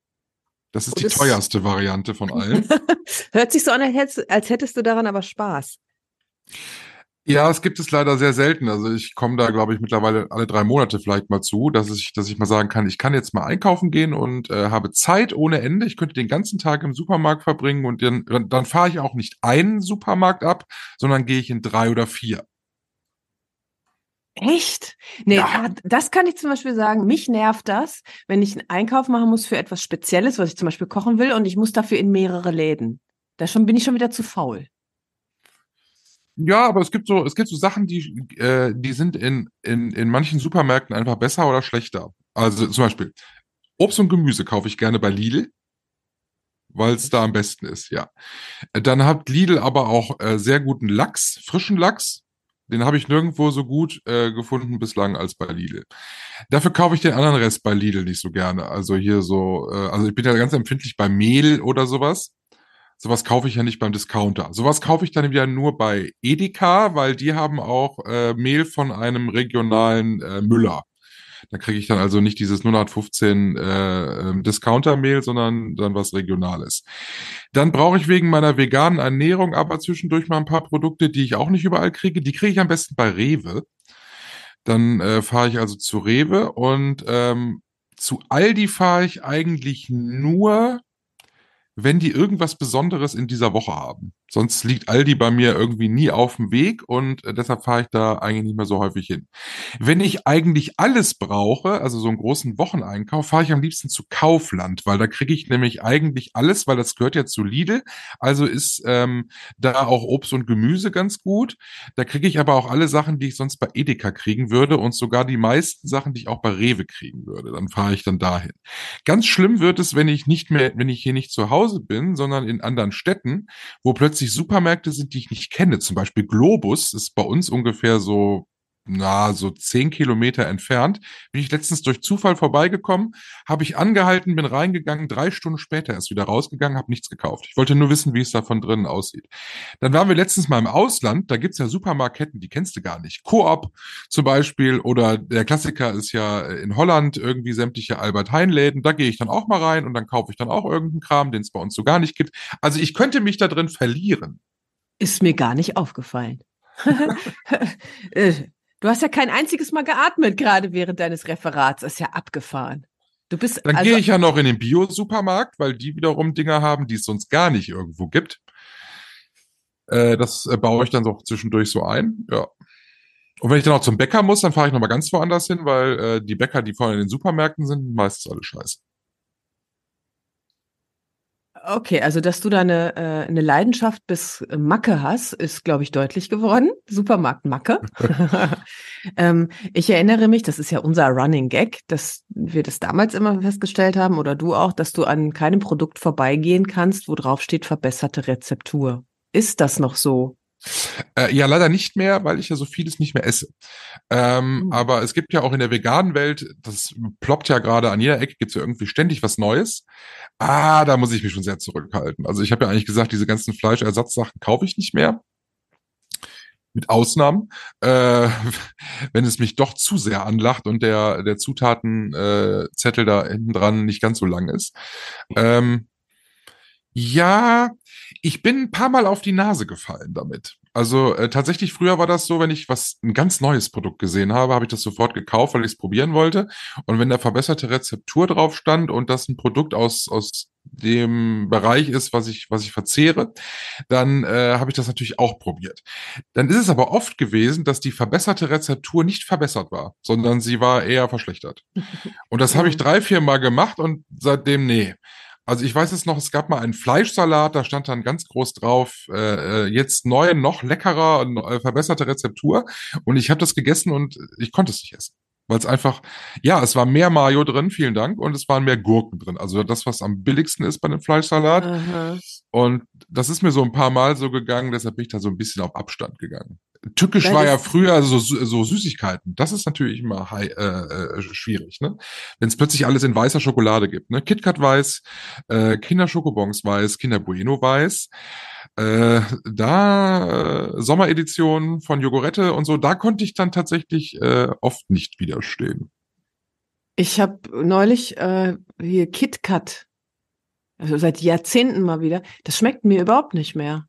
Das ist und die teuerste Variante von allen. Hört sich so an, als hättest du daran aber Spaß. Ja, es gibt es leider sehr selten. Also ich komme da, glaube ich, mittlerweile alle drei Monate vielleicht mal zu, dass ich, dass ich mal sagen kann, ich kann jetzt mal einkaufen gehen und äh, habe Zeit ohne Ende. Ich könnte den ganzen Tag im Supermarkt verbringen und dann, dann fahre ich auch nicht einen Supermarkt ab, sondern gehe ich in drei oder vier. Echt? Nee, ja. das kann ich zum Beispiel sagen. Mich nervt das, wenn ich einen Einkauf machen muss für etwas Spezielles, was ich zum Beispiel kochen will, und ich muss dafür in mehrere Läden. Da schon bin ich schon wieder zu faul. Ja, aber es gibt so, es gibt so Sachen, die, äh, die sind in, in, in manchen Supermärkten einfach besser oder schlechter. Also zum Beispiel Obst und Gemüse kaufe ich gerne bei Lidl, weil es da am besten ist, ja. Dann hat Lidl aber auch äh, sehr guten Lachs, frischen Lachs. Den habe ich nirgendwo so gut äh, gefunden bislang als bei Lidl. Dafür kaufe ich den anderen Rest bei Lidl nicht so gerne. Also hier so, äh, also ich bin ja ganz empfindlich bei Mehl oder sowas. Sowas kaufe ich ja nicht beim Discounter. Sowas kaufe ich dann wieder nur bei Edeka, weil die haben auch äh, Mehl von einem regionalen äh, Müller. Da kriege ich dann also nicht dieses 015 äh, ähm, Discounter-Mehl, sondern dann was Regionales. Dann brauche ich wegen meiner veganen Ernährung aber zwischendurch mal ein paar Produkte, die ich auch nicht überall kriege. Die kriege ich am besten bei Rewe. Dann äh, fahre ich also zu Rewe und ähm, zu Aldi fahre ich eigentlich nur, wenn die irgendwas Besonderes in dieser Woche haben. Sonst liegt Aldi bei mir irgendwie nie auf dem Weg und äh, deshalb fahre ich da eigentlich nicht mehr so häufig hin. Wenn ich eigentlich alles brauche, also so einen großen Wocheneinkauf, fahre ich am liebsten zu Kaufland, weil da kriege ich nämlich eigentlich alles, weil das gehört ja zu Lidl. Also ist ähm, da auch Obst und Gemüse ganz gut. Da kriege ich aber auch alle Sachen, die ich sonst bei Edeka kriegen würde und sogar die meisten Sachen, die ich auch bei Rewe kriegen würde. Dann fahre ich dann dahin. Ganz schlimm wird es, wenn ich nicht mehr, wenn ich hier nicht zu Hause bin, sondern in anderen Städten, wo plötzlich plötzlich Supermärkte sind, die ich nicht kenne. Zum Beispiel Globus ist bei uns ungefähr so na, so zehn Kilometer entfernt, bin ich letztens durch Zufall vorbeigekommen, habe ich angehalten, bin reingegangen, drei Stunden später erst wieder rausgegangen, habe nichts gekauft. Ich wollte nur wissen, wie es da von drinnen aussieht. Dann waren wir letztens mal im Ausland, da gibt's ja Supermarketten, die kennst du gar nicht. Coop zum Beispiel oder der Klassiker ist ja in Holland irgendwie sämtliche Albert-Heijn-Läden, da gehe ich dann auch mal rein und dann kaufe ich dann auch irgendeinen Kram, den es bei uns so gar nicht gibt. Also ich könnte mich da drin verlieren. Ist mir gar nicht aufgefallen. Du hast ja kein einziges Mal geatmet, gerade während deines Referats. Das ist ja abgefahren. Du bist. Dann also, gehe ich ja noch in den Bio-Supermarkt, weil die wiederum Dinger haben, die es sonst gar nicht irgendwo gibt. Äh, das äh, baue ich dann doch zwischendurch so ein. Ja. Und wenn ich dann auch zum Bäcker muss, dann fahre ich nochmal ganz woanders hin, weil äh, die Bäcker, die vorne in den Supermärkten sind, meistens alle scheiße. Okay, also dass du da eine, äh, eine Leidenschaft bis Macke hast, ist, glaube ich, deutlich geworden. Supermarkt Macke. ähm, ich erinnere mich, das ist ja unser Running Gag, dass wir das damals immer festgestellt haben oder du auch, dass du an keinem Produkt vorbeigehen kannst, wo drauf steht verbesserte Rezeptur. Ist das noch so? Äh, ja, leider nicht mehr, weil ich ja so vieles nicht mehr esse. Ähm, Mhm. Aber es gibt ja auch in der veganen Welt, das ploppt ja gerade an jeder Ecke, gibt's ja irgendwie ständig was Neues. Ah, da muss ich mich schon sehr zurückhalten. Also ich habe ja eigentlich gesagt, diese ganzen Fleischersatzsachen kaufe ich nicht mehr. Mit Ausnahmen, äh, wenn es mich doch zu sehr anlacht und der, der Zutatenzettel äh, Zettel da hinten dran nicht ganz so lang ist. Ähm, ja, ich bin ein paar Mal auf die Nase gefallen damit. Also äh, tatsächlich früher war das so, wenn ich was ein ganz neues Produkt gesehen habe, habe ich das sofort gekauft, weil ich es probieren wollte. Und wenn da verbesserte Rezeptur drauf stand und das ein Produkt aus aus dem Bereich ist, was ich was ich verzehre, dann äh, habe ich das natürlich auch probiert. Dann ist es aber oft gewesen, dass die verbesserte Rezeptur nicht verbessert war, sondern sie war eher verschlechtert. Und das habe ich drei, vier Mal gemacht und seitdem nee. Also ich weiß es noch, es gab mal einen Fleischsalat, da stand dann ganz groß drauf, äh, äh, jetzt neu, noch leckerer, äh, verbesserte Rezeptur. Und ich habe das gegessen und ich konnte es nicht essen. Weil es einfach, ja, es war mehr Mayo drin, vielen Dank, und es waren mehr Gurken drin. Also das, was am billigsten ist bei dem Fleischsalat. Aha. Und das ist mir so ein paar Mal so gegangen, deshalb bin ich da so ein bisschen auf Abstand gegangen. Tückisch Ja, war ja das- früher so, so Süßigkeiten. Das ist natürlich immer high, äh, äh, schwierig, ne? Wenn es plötzlich alles in weißer Schokolade gibt, ne? KitKat weiß, äh, Kinderschokobons weiß, Kinder Bueno weiß. Äh, da äh, Sommeredition von Jogurette und so, da konnte ich dann tatsächlich äh, oft nicht widerstehen. Ich habe neulich äh, hier KitKat, also seit Jahrzehnten mal wieder. Das schmeckt mir überhaupt nicht mehr.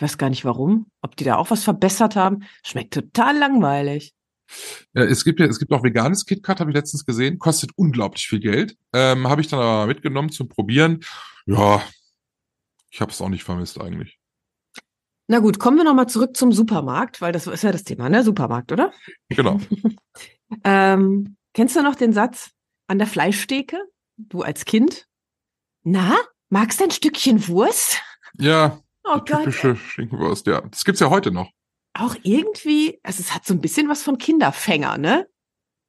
Ich weiß gar nicht warum. Ob die da auch was verbessert haben. Schmeckt total langweilig. Ja, es gibt ja, es gibt auch veganes KitKat, habe ich letztens gesehen, kostet unglaublich viel Geld. Ähm, habe ich dann aber mitgenommen zum Probieren. Ja, ich habe es auch nicht vermisst eigentlich. Na gut, kommen wir nochmal zurück zum Supermarkt, weil das ist ja das Thema, ne? Supermarkt, oder? Genau. Ähm, kennst du noch den Satz an der Fleischtheke? Du als Kind? Na, magst du ein Stückchen Wurst? Ja, Oh die Gott. typische Schinkenwurst, ja. Das gibt's ja heute noch. Auch irgendwie, also es hat so ein bisschen was von Kinderfänger, ne?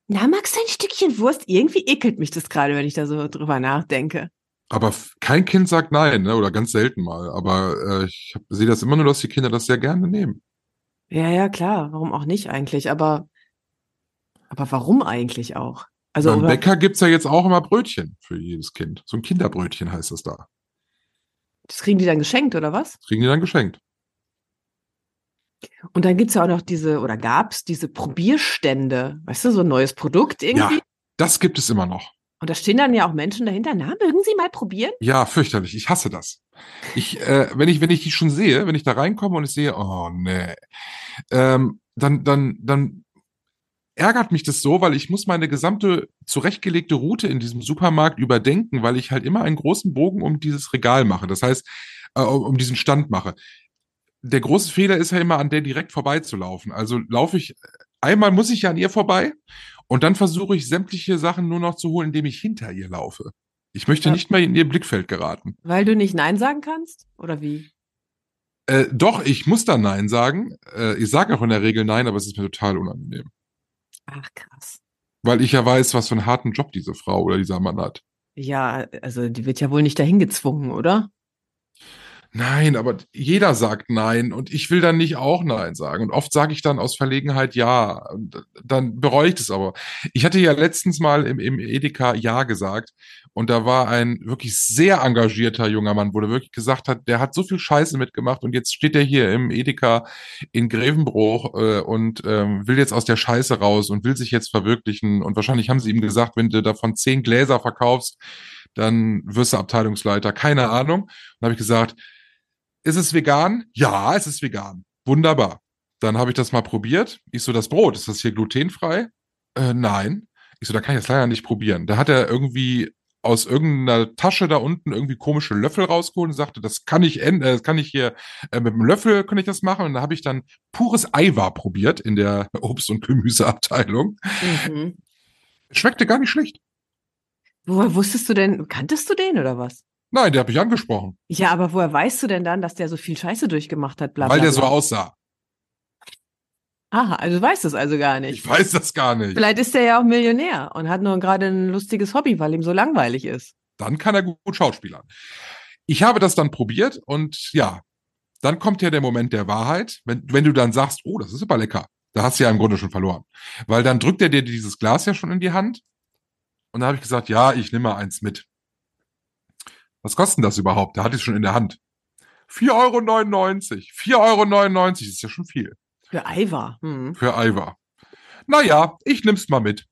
Na, magst du ein Stückchen Wurst? Irgendwie ekelt mich das gerade, wenn ich da so drüber nachdenke. Aber kein Kind sagt nein, ne? oder ganz selten mal. Aber äh, ich sehe das immer nur, dass die Kinder das sehr gerne nehmen. Ja, ja, klar. Warum auch nicht eigentlich? Aber, aber warum eigentlich auch? Also, Beim Bäcker gibt's ja jetzt auch immer Brötchen für jedes Kind. So ein Kinderbrötchen heißt das da. Das kriegen die dann geschenkt, oder was? Das kriegen die dann geschenkt. Und dann gibt's ja auch noch diese, oder gab's diese Probierstände, weißt du, so ein neues Produkt irgendwie. Ja, das gibt es immer noch. Und da stehen dann ja auch Menschen dahinter. Na, mögen Sie mal probieren? Ja, fürchterlich. Ich hasse das. Ich, äh, wenn ich, wenn ich die schon sehe, wenn ich da reinkomme und ich sehe, oh nee, ähm, dann, dann, dann ärgert mich das so, weil ich muss meine gesamte zurechtgelegte Route in diesem Supermarkt überdenken, weil ich halt immer einen großen Bogen um dieses Regal mache. Das heißt, äh, um diesen Stand mache. Der große Fehler ist ja immer, an der direkt vorbeizulaufen. Also laufe ich, einmal muss ich ja an ihr vorbei und dann versuche ich sämtliche Sachen nur noch zu holen, indem ich hinter ihr laufe. Ich möchte Ja. nicht mehr in ihr Blickfeld geraten. Weil du nicht Nein sagen kannst? Oder wie? Äh, doch, ich muss dann Nein sagen. Äh, ich sage auch in der Regel Nein, aber es ist mir total unangenehm. Ach, krass. Weil ich ja weiß, was für einen harten Job diese Frau oder dieser Mann hat. Ja, also die wird ja wohl nicht dahin gezwungen, oder? Nein, aber jeder sagt Nein und ich will dann nicht auch Nein sagen. Und oft sage ich dann aus Verlegenheit Ja. Und dann bereue ich das aber. Ich hatte ja letztens mal im, im Edeka Ja gesagt und da war ein wirklich sehr engagierter junger Mann, wo der wirklich gesagt hat, der hat so viel Scheiße mitgemacht und jetzt steht er hier im Edeka in Grevenbruch äh, und ähm, will jetzt aus der Scheiße raus und will sich jetzt verwirklichen. Und wahrscheinlich haben sie ihm gesagt, wenn du davon zehn Gläser verkaufst, dann wirst du Abteilungsleiter. Keine Ahnung. Und habe ich gesagt, ist es vegan? Ja, es ist vegan. Wunderbar. Dann habe ich das mal probiert. Ich so, das Brot, ist das hier glutenfrei? Äh, nein. Ich so, da kann ich das leider nicht probieren. Da hat er irgendwie aus irgendeiner Tasche da unten irgendwie komische Löffel rausgeholt und sagte, das kann ich, äh, das kann ich hier äh, mit dem Löffel kann ich das machen. Und da habe ich dann pures Eiwar probiert in der Obst- und Gemüseabteilung. Mhm. Schmeckte gar nicht schlecht. Woher wusstest du denn, kanntest du den oder was? Nein, der habe ich angesprochen, Ja, aber woher weißt du denn dann, dass der so viel Scheiße durchgemacht hat? Bla, weil bla, der so bla? aussah. Aha, also du weißt es also gar nicht. Ich weiß das gar nicht. Vielleicht ist der ja auch Millionär und hat nur gerade ein lustiges Hobby, weil ihm so langweilig ist. dann kann er gut schauspielern. Ich habe das dann probiert und ja, dann kommt ja der Moment der Wahrheit, wenn, wenn du dann sagst, oh, das ist aber lecker. Da hast du ja im Grunde schon verloren. Weil dann drückt er dir dieses Glas ja schon in die Hand. Und da habe ich gesagt, ja, ich nehme mal eins mit. Was kostet denn das überhaupt? Da hatte ich es schon in der Hand. 4,99 Euro. 4,99 Euro ist ja schon viel. Für Aiwa. Hm. Für Aiwa. Naja, ich nimm's mal mit.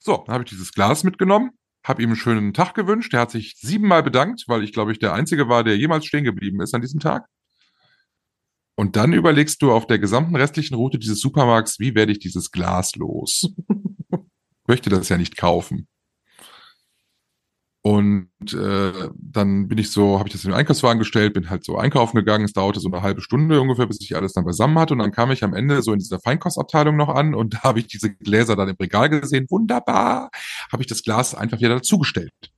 So, dann habe ich dieses Glas mitgenommen, habe ihm einen schönen Tag gewünscht. Der hat sich siebenmal bedankt, weil ich glaube ich der Einzige war, der jemals stehen geblieben ist an diesem Tag. Und dann überlegst du auf der gesamten restlichen Route dieses Supermarkts, wie werde ich dieses Glas los? möchte das ja nicht kaufen. Und äh, dann bin ich so, habe ich das in den Einkaufswagen gestellt, bin halt so einkaufen gegangen. Es dauerte so eine halbe Stunde ungefähr, bis ich alles dann beisammen hatte. Und dann kam ich am Ende so in dieser Feinkostabteilung noch an und da habe ich diese Gläser dann im Regal gesehen. Wunderbar, habe ich das Glas einfach wieder dazugestellt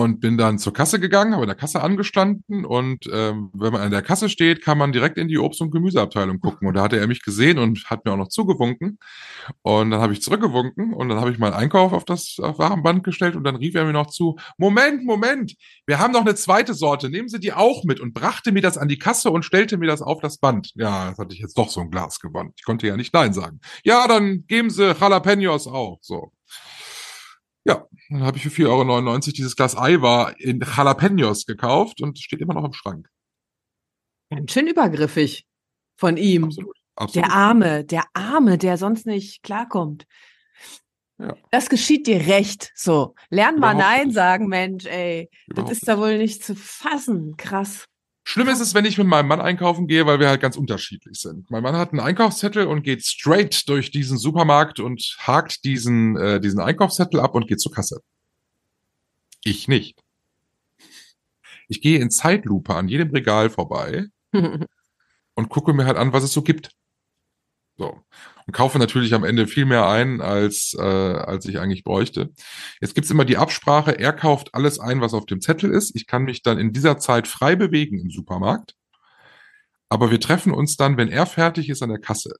und bin dann zur Kasse gegangen, habe in der Kasse angestanden und ähm, wenn man an der Kasse steht, kann man direkt in die Obst- und Gemüseabteilung gucken. Und da hatte er mich gesehen und hat mir auch noch zugewunken. Und dann habe ich zurückgewunken und dann habe ich meinen Einkauf auf das auf Warenband gestellt und dann rief er mir noch zu, Moment, Moment, wir haben noch eine zweite Sorte, nehmen Sie die auch mit und brachte mir das an die Kasse und stellte mir das auf das Band. Ja, das hatte ich jetzt doch so ein Glas gewonnen. Ich konnte ja nicht Nein sagen. Ja, dann geben Sie Jalapenos auch. So. Ja, dann habe ich für 4,99 Euro dieses Glas Eiwa in Jalapenos gekauft und steht immer noch im Schrank. Ganz schön übergriffig von ihm. Absolut. Absolut. Der Arme, der Arme, der sonst nicht klarkommt. Ja. Das geschieht dir recht. So, lern mal Überhaupt Nein nicht. sagen, Mensch, ey. Überhaupt das ist da wohl nicht zu fassen. Krass. Schlimm ist es, wenn ich mit meinem Mann einkaufen gehe, weil wir halt ganz unterschiedlich sind. Mein Mann hat einen Einkaufszettel und geht straight durch diesen Supermarkt und hakt diesen, äh, diesen Einkaufszettel ab und geht zur Kasse. Ich nicht. Ich gehe in Zeitlupe an jedem Regal vorbei und gucke mir halt an, was es so gibt. So. Und kaufe natürlich am Ende viel mehr ein, als, äh, als ich eigentlich bräuchte. Jetzt gibt's immer die Absprache, er kauft alles ein, was auf dem Zettel ist. Ich kann mich dann in dieser Zeit frei bewegen im Supermarkt. Aber wir treffen uns dann, wenn er fertig ist, an der Kasse.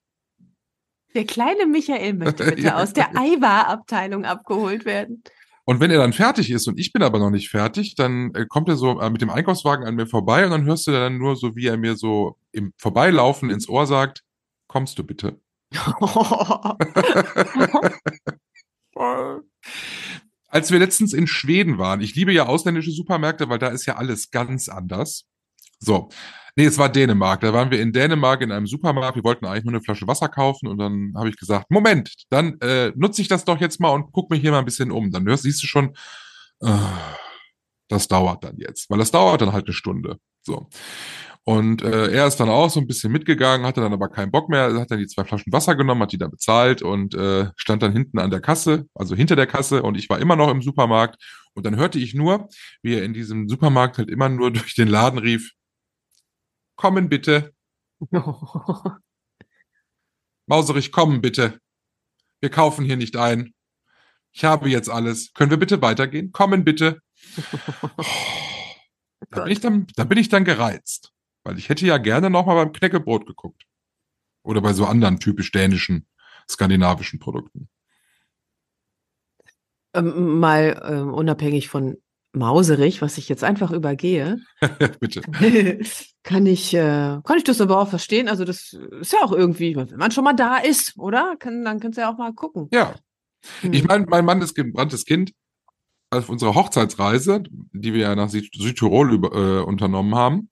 Der kleine Michael möchte bitte Ja. aus der Eiwa-Abteilung abgeholt werden. Und wenn er dann fertig ist und ich bin aber noch nicht fertig, dann äh, kommt er so äh, mit dem Einkaufswagen an mir vorbei und dann hörst du dann nur so, wie er mir so im Vorbeilaufen ins Ohr sagt, kommst du bitte? Als wir letztens in Schweden waren, ich liebe ja ausländische Supermärkte, weil da ist ja alles ganz anders. So. Nee, es war Dänemark. Da waren wir in Dänemark in einem Supermarkt. Wir wollten eigentlich nur eine Flasche Wasser kaufen und dann habe ich gesagt, Moment, dann äh, nutze ich das doch jetzt mal und guck mich hier mal ein bisschen um. Dann hörst, siehst du schon, äh, das dauert dann jetzt, weil das dauert dann halt eine Stunde. So. Und äh, er ist dann auch so ein bisschen mitgegangen, hatte dann aber keinen Bock mehr, hat dann die zwei Flaschen Wasser genommen, hat die dann bezahlt und äh, stand dann hinten an der Kasse, also hinter der Kasse und ich war immer noch im Supermarkt und dann hörte ich nur, wie er in diesem Supermarkt halt immer nur durch den Laden rief, kommen bitte, Mauserich, kommen bitte. Wir kaufen hier nicht ein. Ich habe jetzt alles. Können wir bitte weitergehen? Kommen bitte. Da bin ich dann, da bin ich dann gereizt. Weil ich hätte ja gerne nochmal beim Knäckebrot geguckt. Oder bei so anderen typisch dänischen, skandinavischen Produkten. ähm, mal ähm, unabhängig von Mauserich, was ich jetzt einfach übergehe, Bitte. kann ich, äh, kann ich das aber auch verstehen. Also das ist ja auch irgendwie, wenn man schon mal da ist, oder? Kann, dann kannst du ja auch mal gucken. Ja. Hm. Ich meine, mein Mann ist gebranntes Kind. Auf unserer Hochzeitsreise, die wir ja nach Süd Südtirol über, äh, unternommen haben,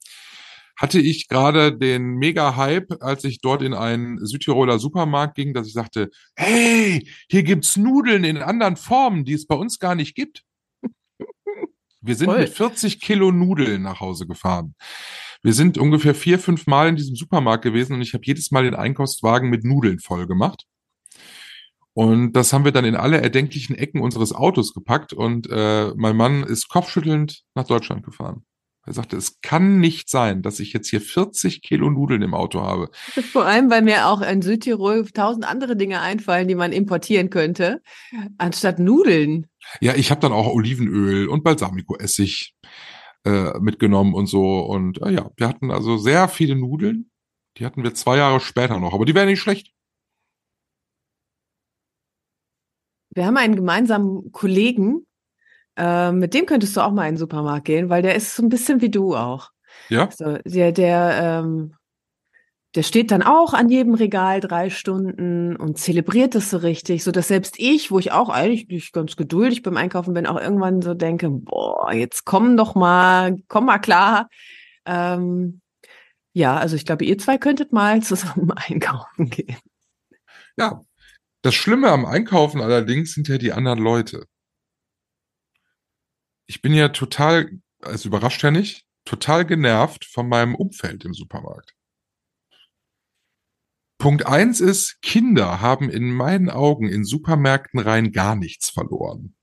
hatte ich gerade den Mega-Hype, als ich dort in einen Südtiroler Supermarkt ging, dass ich sagte, hey, hier gibt's Nudeln in anderen Formen, die es bei uns gar nicht gibt. Wir sind Toll. mit 40 Kilo Nudeln nach Hause gefahren. Wir sind ungefähr vier, fünf Mal in diesem Supermarkt gewesen und ich habe jedes Mal den Einkaufswagen mit Nudeln voll gemacht. Und das haben wir dann in alle erdenklichen Ecken unseres Autos gepackt und äh, mein Mann ist kopfschüttelnd nach Deutschland gefahren. Er sagte, es kann nicht sein, dass ich jetzt hier 40 Kilo Nudeln im Auto habe. Vor allem, weil mir auch in Südtirol tausend andere Dinge einfallen, die man importieren könnte, anstatt Nudeln. Ja, ich habe dann auch Olivenöl und Balsamico-Essig äh, mitgenommen und so. Und äh, ja, wir hatten also sehr viele Nudeln. Die hatten wir zwei Jahre später noch, aber die wären nicht schlecht. Wir haben einen gemeinsamen Kollegen, äh, mit dem könntest du auch mal in den Supermarkt gehen, weil der ist so ein bisschen wie du auch. Ja? So, der, der, ähm, der steht dann auch an jedem Regal drei Stunden und zelebriert es so richtig, so dass selbst ich, wo ich auch eigentlich nicht ganz geduldig beim Einkaufen bin, auch irgendwann so denke, boah, jetzt komm doch mal, komm mal klar. Ähm, ja, also ich glaube, ihr zwei könntet mal zusammen einkaufen gehen. Ja. Das Schlimme am Einkaufen allerdings sind ja die anderen Leute. Ich bin ja total, also überrascht ja nicht, total genervt von meinem Umfeld im Supermarkt. Punkt eins ist, Kinder haben in meinen Augen in Supermärkten rein gar nichts verloren.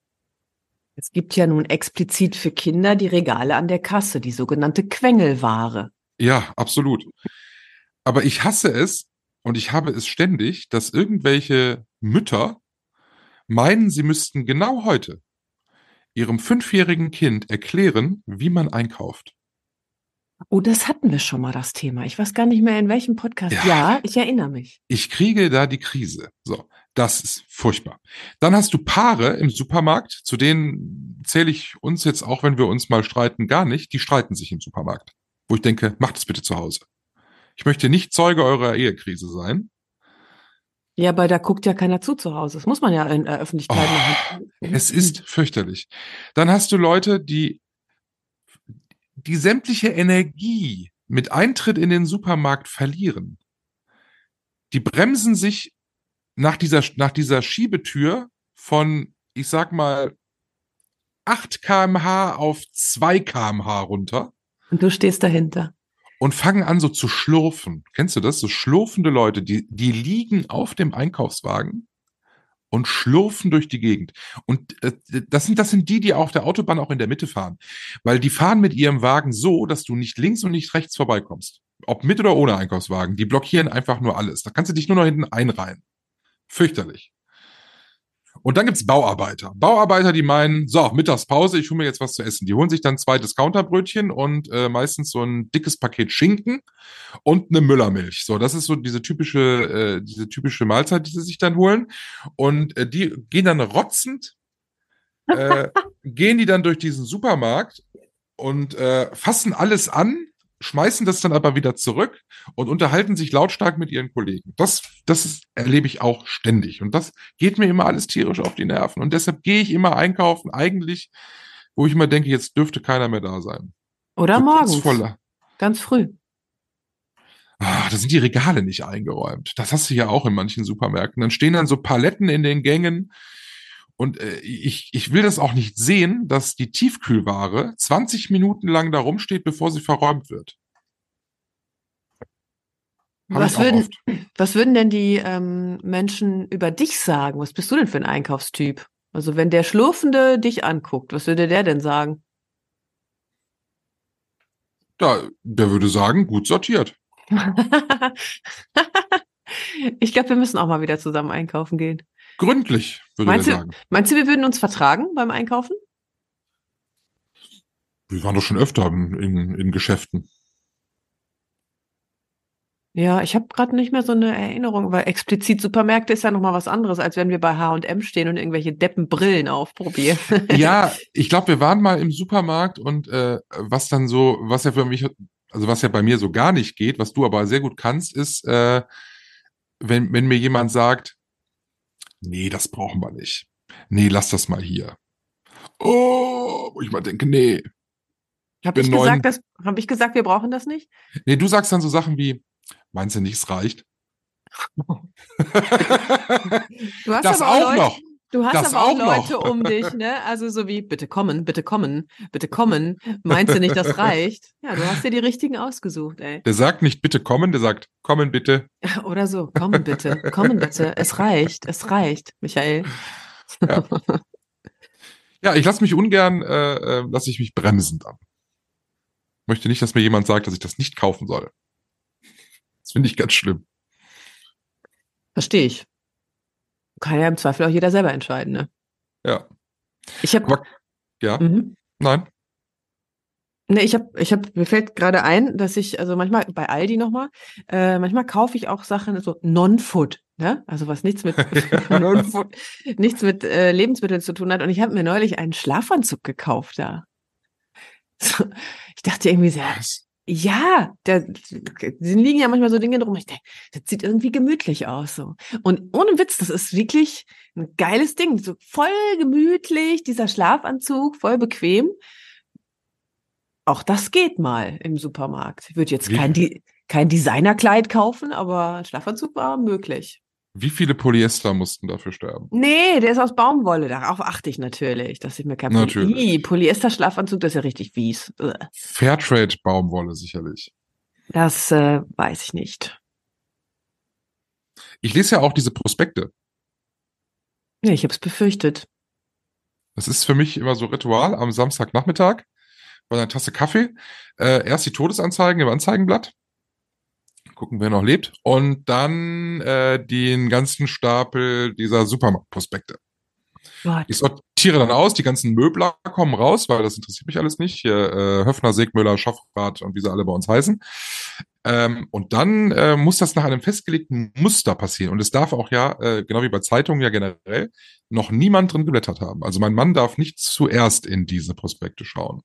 Es gibt ja nun explizit für Kinder die Regale an der Kasse, die sogenannte Quengelware. Ja, absolut. Aber ich hasse es und ich habe es ständig, dass irgendwelche Mütter meinen, sie müssten genau heute ihrem fünfjährigen Kind erklären, wie man einkauft. Oh, das hatten wir schon mal, das Thema. Ich weiß gar nicht mehr, in welchem Podcast. Ja. Ja, ich erinnere mich. Ich kriege da die Krise. So, das ist furchtbar. Dann hast du Paare im Supermarkt, zu denen zähle ich uns jetzt auch, wenn wir uns mal streiten, gar nicht. Die streiten sich im Supermarkt. Wo ich denke, macht es bitte zu Hause. Ich möchte nicht Zeuge eurer Ehekrise sein. Ja, aber da guckt ja keiner zu zu Hause. Das muss man ja in der Öffentlichkeit Oh, machen. Es ist fürchterlich. Dann hast du Leute, die die sämtliche Energie mit Eintritt in den Supermarkt verlieren. Die bremsen sich nach dieser, nach dieser Schiebetür von, ich sag mal, 8 kmh auf 2 kmh runter Und du stehst dahinter. Und fangen an so zu schlurfen. Kennst du das? So schlurfende Leute, die, die liegen auf dem Einkaufswagen und schlurfen durch die Gegend. Und äh, das sind, das sind die, die auf der Autobahn auch in der Mitte fahren. Weil die fahren mit ihrem Wagen so, dass du nicht links und nicht rechts vorbeikommst. Ob mit oder ohne Einkaufswagen. Die blockieren einfach nur alles. Da kannst du dich nur noch hinten einreihen. Fürchterlich. Und dann gibt's Bauarbeiter. Bauarbeiter, die meinen, so, Mittagspause, ich hole mir jetzt was zu essen. Die holen sich dann zwei Discounterbrötchen und äh, meistens so ein dickes Paket Schinken und eine Müllermilch. So, das ist so diese typische, äh, diese typische Mahlzeit, die sie sich dann holen. Und äh, die gehen dann rotzend, äh, gehen die dann durch diesen Supermarkt und äh, fassen alles an, schmeißen das dann aber wieder zurück und unterhalten sich lautstark mit ihren Kollegen. Das, das ist, erlebe ich auch ständig. Und das geht mir immer alles tierisch auf die Nerven. Und deshalb gehe ich immer einkaufen, eigentlich, wo ich immer denke, jetzt dürfte keiner mehr da sein. Oder morgens. vor La- Ganz früh. Ah, da sind die Regale nicht eingeräumt. Das hast du ja auch in manchen Supermärkten. Dann stehen dann so Paletten in den Gängen. Und äh, ich, ich will das auch nicht sehen, dass die Tiefkühlware 20 Minuten lang da rumsteht, bevor sie verräumt wird. Hab Was würden, oft. was würden denn die ähm, Menschen über dich sagen? Was bist du denn für ein Einkaufstyp? Also wenn der Schlurfende dich anguckt, was würde der denn sagen? Da, der würde sagen, gut sortiert. ich glaube, wir müssen auch mal wieder zusammen einkaufen gehen. Gründlich, würde Meinst du- sagen. Meinst du, wir würden uns vertragen beim Einkaufen? Wir waren doch schon öfter in, in, in Geschäften. Ja, ich habe gerade nicht mehr so eine Erinnerung, weil explizit Supermärkte ist ja noch mal was anderes, als wenn wir bei H&M stehen und irgendwelche Deppenbrillen aufprobieren. Ja, ich glaube, wir waren mal im Supermarkt und äh, was dann so, was ja für mich, also was ja bei mir so gar nicht geht, was du aber sehr gut kannst, ist, äh, wenn, wenn mir jemand sagt, nee, das brauchen wir nicht. Nee, lass das mal hier. Oh, wo ich mal denke, nee. Habe ich neun- gesagt, habe ich gesagt, wir brauchen das nicht? Nee, du sagst dann so Sachen wie, meinst du nicht, es reicht? Du hast das aber auch auch Leute, noch. Du hast Das aber auch, auch noch. Leute um dich, ne? Also so wie, bitte kommen, bitte kommen, bitte kommen. Meinst du nicht, das reicht? Ja, du hast dir die richtigen ausgesucht, ey. Der sagt nicht bitte kommen, der sagt kommen bitte. Oder so, kommen bitte, kommen bitte. Es reicht, es reicht, Michael. Ja, ich lasse mich ungern, äh, äh, lasse ich mich bremsen dann. Möchte nicht, dass mir jemand sagt, dass ich das nicht kaufen soll. Das finde ich ganz schlimm. Verstehe ich. Kann ja im Zweifel auch jeder selber entscheiden, ne? Ja. Ich habe, ja, mhm. nein. Ne, ich habe, ich habe, mir fällt gerade ein, dass ich, also manchmal bei Aldi nochmal, äh, manchmal kaufe ich auch Sachen so Non-Food, ne? Also was nichts mit Non-Food, nichts mit äh, Lebensmitteln zu tun hat. Und ich habe mir neulich einen Schlafanzug gekauft da. So, ich dachte irgendwie sehr? Ja, da liegen ja manchmal so Dinge drum. Ich denke, das sieht irgendwie gemütlich aus so. Und ohne Witz, das ist wirklich ein geiles Ding. So voll gemütlich, dieser Schlafanzug, voll bequem. Auch das geht mal im Supermarkt. Ich würde jetzt kein, kein Designerkleid kaufen, aber ein Schlafanzug war möglich. Wie viele Polyester mussten dafür sterben? Nee, der ist aus Baumwolle. Darauf achte ich natürlich, dass ich mir kein Natürlich. Ih, Polyester-Schlafanzug, das ist ja richtig fies. Ugh. Fairtrade-Baumwolle sicherlich. Das äh, weiß ich nicht. Ich lese ja auch diese Prospekte. Ja, ich habe es befürchtet. Das ist für mich immer so Ritual am Samstagnachmittag bei einer Tasse Kaffee. Äh, erst die Todesanzeigen im Anzeigenblatt. Gucken, wer noch lebt. Und dann äh, den ganzen Stapel dieser Supermarktprospekte. Gott. Ich sortiere dann aus, die ganzen Möbler kommen raus, weil das interessiert mich alles nicht. Hier äh, Höfner, Segmüller, Schaffrath und wie sie alle bei uns heißen. Ähm, und dann äh, muss das nach einem festgelegten Muster passieren. Und es darf auch ja, äh, genau wie bei Zeitungen ja generell, noch niemand drin geblättert haben. Also mein Mann darf nicht zuerst in diese Prospekte schauen.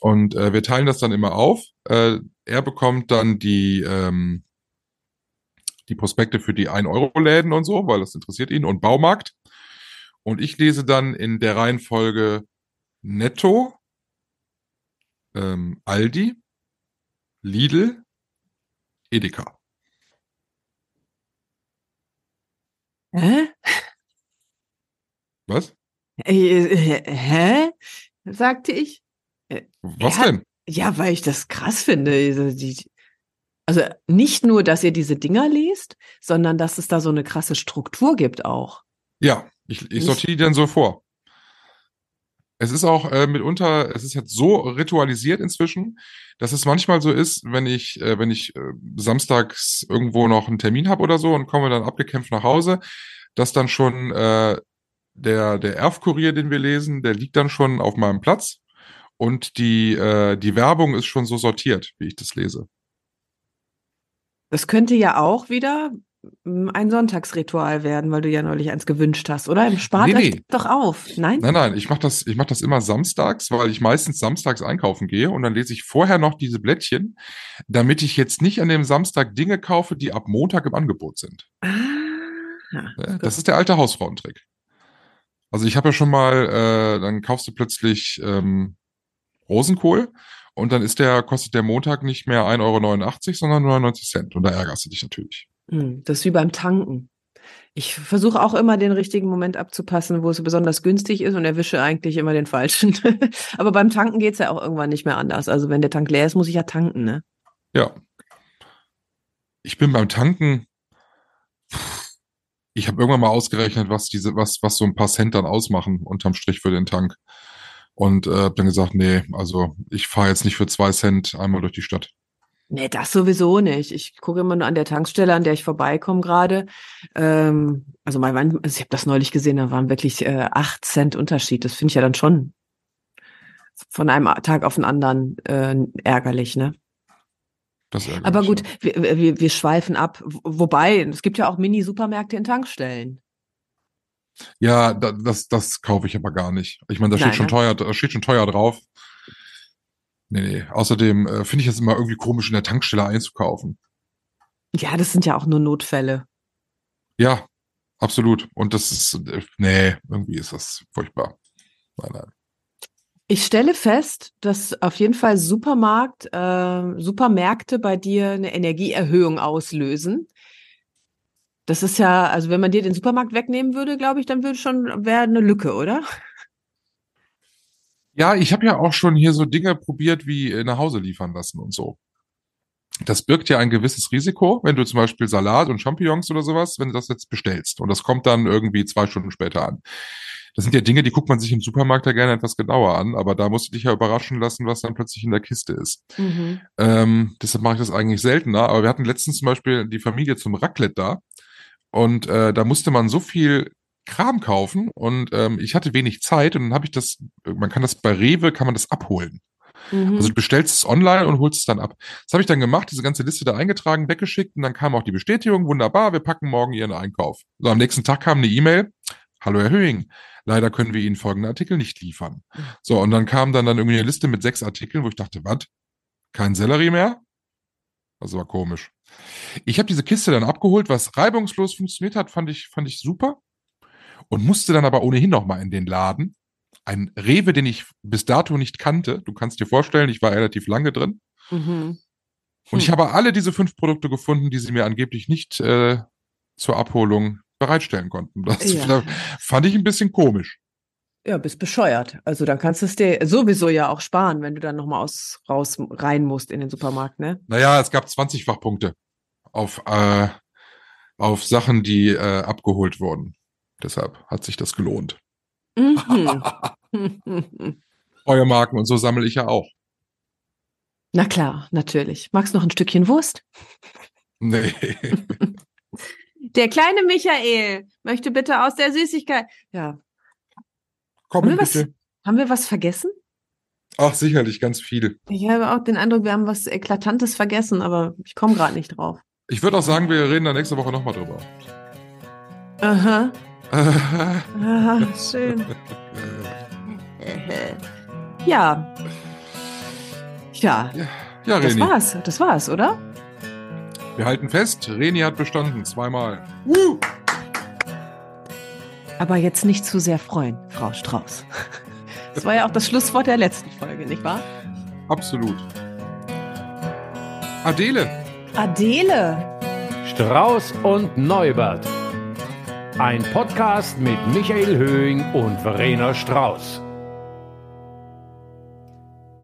Und äh, wir teilen das dann immer auf. Äh, er bekommt dann die, ähm, die Prospekte für die 1-Euro-Läden und so, weil das interessiert ihn, und Baumarkt. Und ich lese dann in der Reihenfolge Netto, ähm, Aldi, Lidl, Edeka. Hä? Was? Äh, äh, hä? sagte ich. Was Ja. denn? Ja, weil ich das krass finde. Also, also nicht nur, dass ihr diese Dinger liest, sondern dass es da so eine krasse Struktur gibt auch. Ja, ich, ich sortiere die dann so vor. Es ist auch äh, mitunter, es ist jetzt so ritualisiert inzwischen, dass es manchmal so ist, wenn ich, äh, wenn ich äh, samstags irgendwo noch einen Termin habe oder so und komme dann abgekämpft nach Hause, dass dann schon äh, der, der Erfkurier, den wir lesen, der liegt dann schon auf meinem Platz und die, äh, die Werbung ist schon so sortiert, wie ich das lese. Das könnte ja auch wieder ein Sonntagsritual werden, weil du ja neulich eins gewünscht hast, oder? Im Spart Nee, nee. doch auf. Nein? Nein, nein, ich mache das, ich mach das immer samstags, weil ich meistens samstags einkaufen gehe und dann lese ich vorher noch diese Blättchen, damit ich jetzt nicht an dem Samstag Dinge kaufe, die ab Montag im Angebot sind. Ah, Ne? Das ist der alte Hausfrauentrick. Also ich habe ja schon mal, äh, dann kaufst du plötzlich ähm, Rosenkohl und dann ist der, kostet der Montag nicht mehr 1,89 Euro, sondern 99 Cent. Und da ärgerst du dich natürlich. Hm, Das ist wie beim Tanken. Ich versuche auch immer den richtigen Moment abzupassen, wo es besonders günstig ist und erwische eigentlich immer den falschen. Aber beim Tanken geht's ja auch irgendwann nicht mehr anders. Also wenn der Tank leer ist, muss ich ja tanken, ne? Ja. Ich bin beim Tanken. Ich habe irgendwann mal ausgerechnet, was diese, was, was so ein paar Cent dann ausmachen unterm Strich für den Tank. Und äh, hab dann gesagt, nee, also ich fahre jetzt nicht für zwei Cent einmal durch die Stadt. Nee, das sowieso nicht. Ich gucke immer nur an der Tankstelle, an der ich vorbeikomme gerade. Ähm, also mal, wann- also ich habe das neulich gesehen, da waren wirklich äh, 8 Cent Unterschied. Das finde ich ja dann schon von einem Tag auf den anderen äh, ärgerlich, ne? Das ärgert Aber gut, ja. wir, wir, wir schweifen ab. Wo- Wobei, es gibt ja auch Mini-Supermärkte in Tankstellen. Ja, da, das, das kaufe ich aber gar nicht. Ich meine, da steht Nein, schon ne? teuer, da steht schon teuer drauf. Nee, nee. Außerdem äh, finde ich es immer irgendwie komisch, in der Tankstelle einzukaufen. Ja, das sind ja auch nur Notfälle. Ja, absolut. Und das ist, äh, nee, irgendwie ist das furchtbar. Nein, nein. Ich stelle fest, dass auf jeden Fall Supermarkt, äh, Supermärkte bei dir eine Energieerhöhung auslösen. Das ist ja, also wenn man dir den Supermarkt wegnehmen würde, glaube ich, dann würde schon wäre eine Lücke, oder? Ja, ich habe ja auch schon hier so Dinge probiert wie äh, nach Hause liefern lassen und so. Das birgt ja ein gewisses Risiko, wenn du zum Beispiel Salat und Champignons oder sowas, wenn du das jetzt bestellst und das kommt dann irgendwie zwei Stunden später an. Das sind ja Dinge, die guckt man sich im Supermarkt ja gerne etwas genauer an, aber da musst du dich ja überraschen lassen, was dann plötzlich in der Kiste ist. Mhm. Ähm, deshalb mache ich das eigentlich seltener. Aber wir hatten letztens zum Beispiel die Familie zum Raclette da. Und äh, da musste man so viel Kram kaufen und ähm, ich hatte wenig Zeit und dann habe ich das, man kann das bei Rewe, kann man das abholen. Mhm. Also du bestellst es online und holst es dann ab. Das habe ich dann gemacht, diese ganze Liste da eingetragen, weggeschickt und dann kam auch die Bestätigung, wunderbar, wir packen morgen Ihren Einkauf. So, am nächsten Tag kam eine E-Mail, hallo Herr Höhing, leider können wir Ihnen folgende Artikel nicht liefern. So, und dann kam dann, dann irgendwie eine Liste mit sechs Artikeln, wo ich dachte, was? kein Sellerie mehr. Das war komisch. Ich habe diese Kiste dann abgeholt, was reibungslos funktioniert hat, fand ich, fand ich super. Und musste dann aber ohnehin noch mal in den Laden. Ein Rewe, den ich bis dato nicht kannte. Du kannst dir vorstellen, ich war relativ lange drin. Mhm. Und ich Hm. habe alle diese fünf Produkte gefunden, die sie mir angeblich nicht äh, zur Abholung bereitstellen konnten. Das Ja. fand ich ein bisschen komisch. Ja, bist bescheuert. Also dann kannst du es dir sowieso ja auch sparen, wenn du dann nochmal aus raus rein musst in den Supermarkt, ne? Naja, es gab 20 Fachpunkte auf, äh, auf Sachen, die äh, abgeholt wurden. Deshalb hat sich das gelohnt. Mhm. Eure Marken und so sammle ich ja auch. Na klar, natürlich. Magst du noch ein Stückchen Wurst? Nee. Der kleine Michael möchte bitte aus der Süßigkeit. Ja. Komm Haben wir was- bitte. Haben wir was vergessen? Ach, sicherlich, ganz viel. Ich habe auch den Eindruck, wir haben was Eklatantes vergessen, aber ich komme gerade nicht drauf. Ich würde auch sagen, wir reden da nächste Woche nochmal drüber. Aha. Aha, schön. Ja. Ja, ja, das Reni. war's. Das war's, oder? Wir halten fest, Reni hat bestanden, zweimal. Aber jetzt nicht zu sehr freuen, Frau Strauß. Das war ja auch das Schlusswort der letzten Folge, nicht wahr? Absolut. Adele. Adele. Strauß und Neubert. Ein Podcast mit Michael Höhing und Verena Strauß.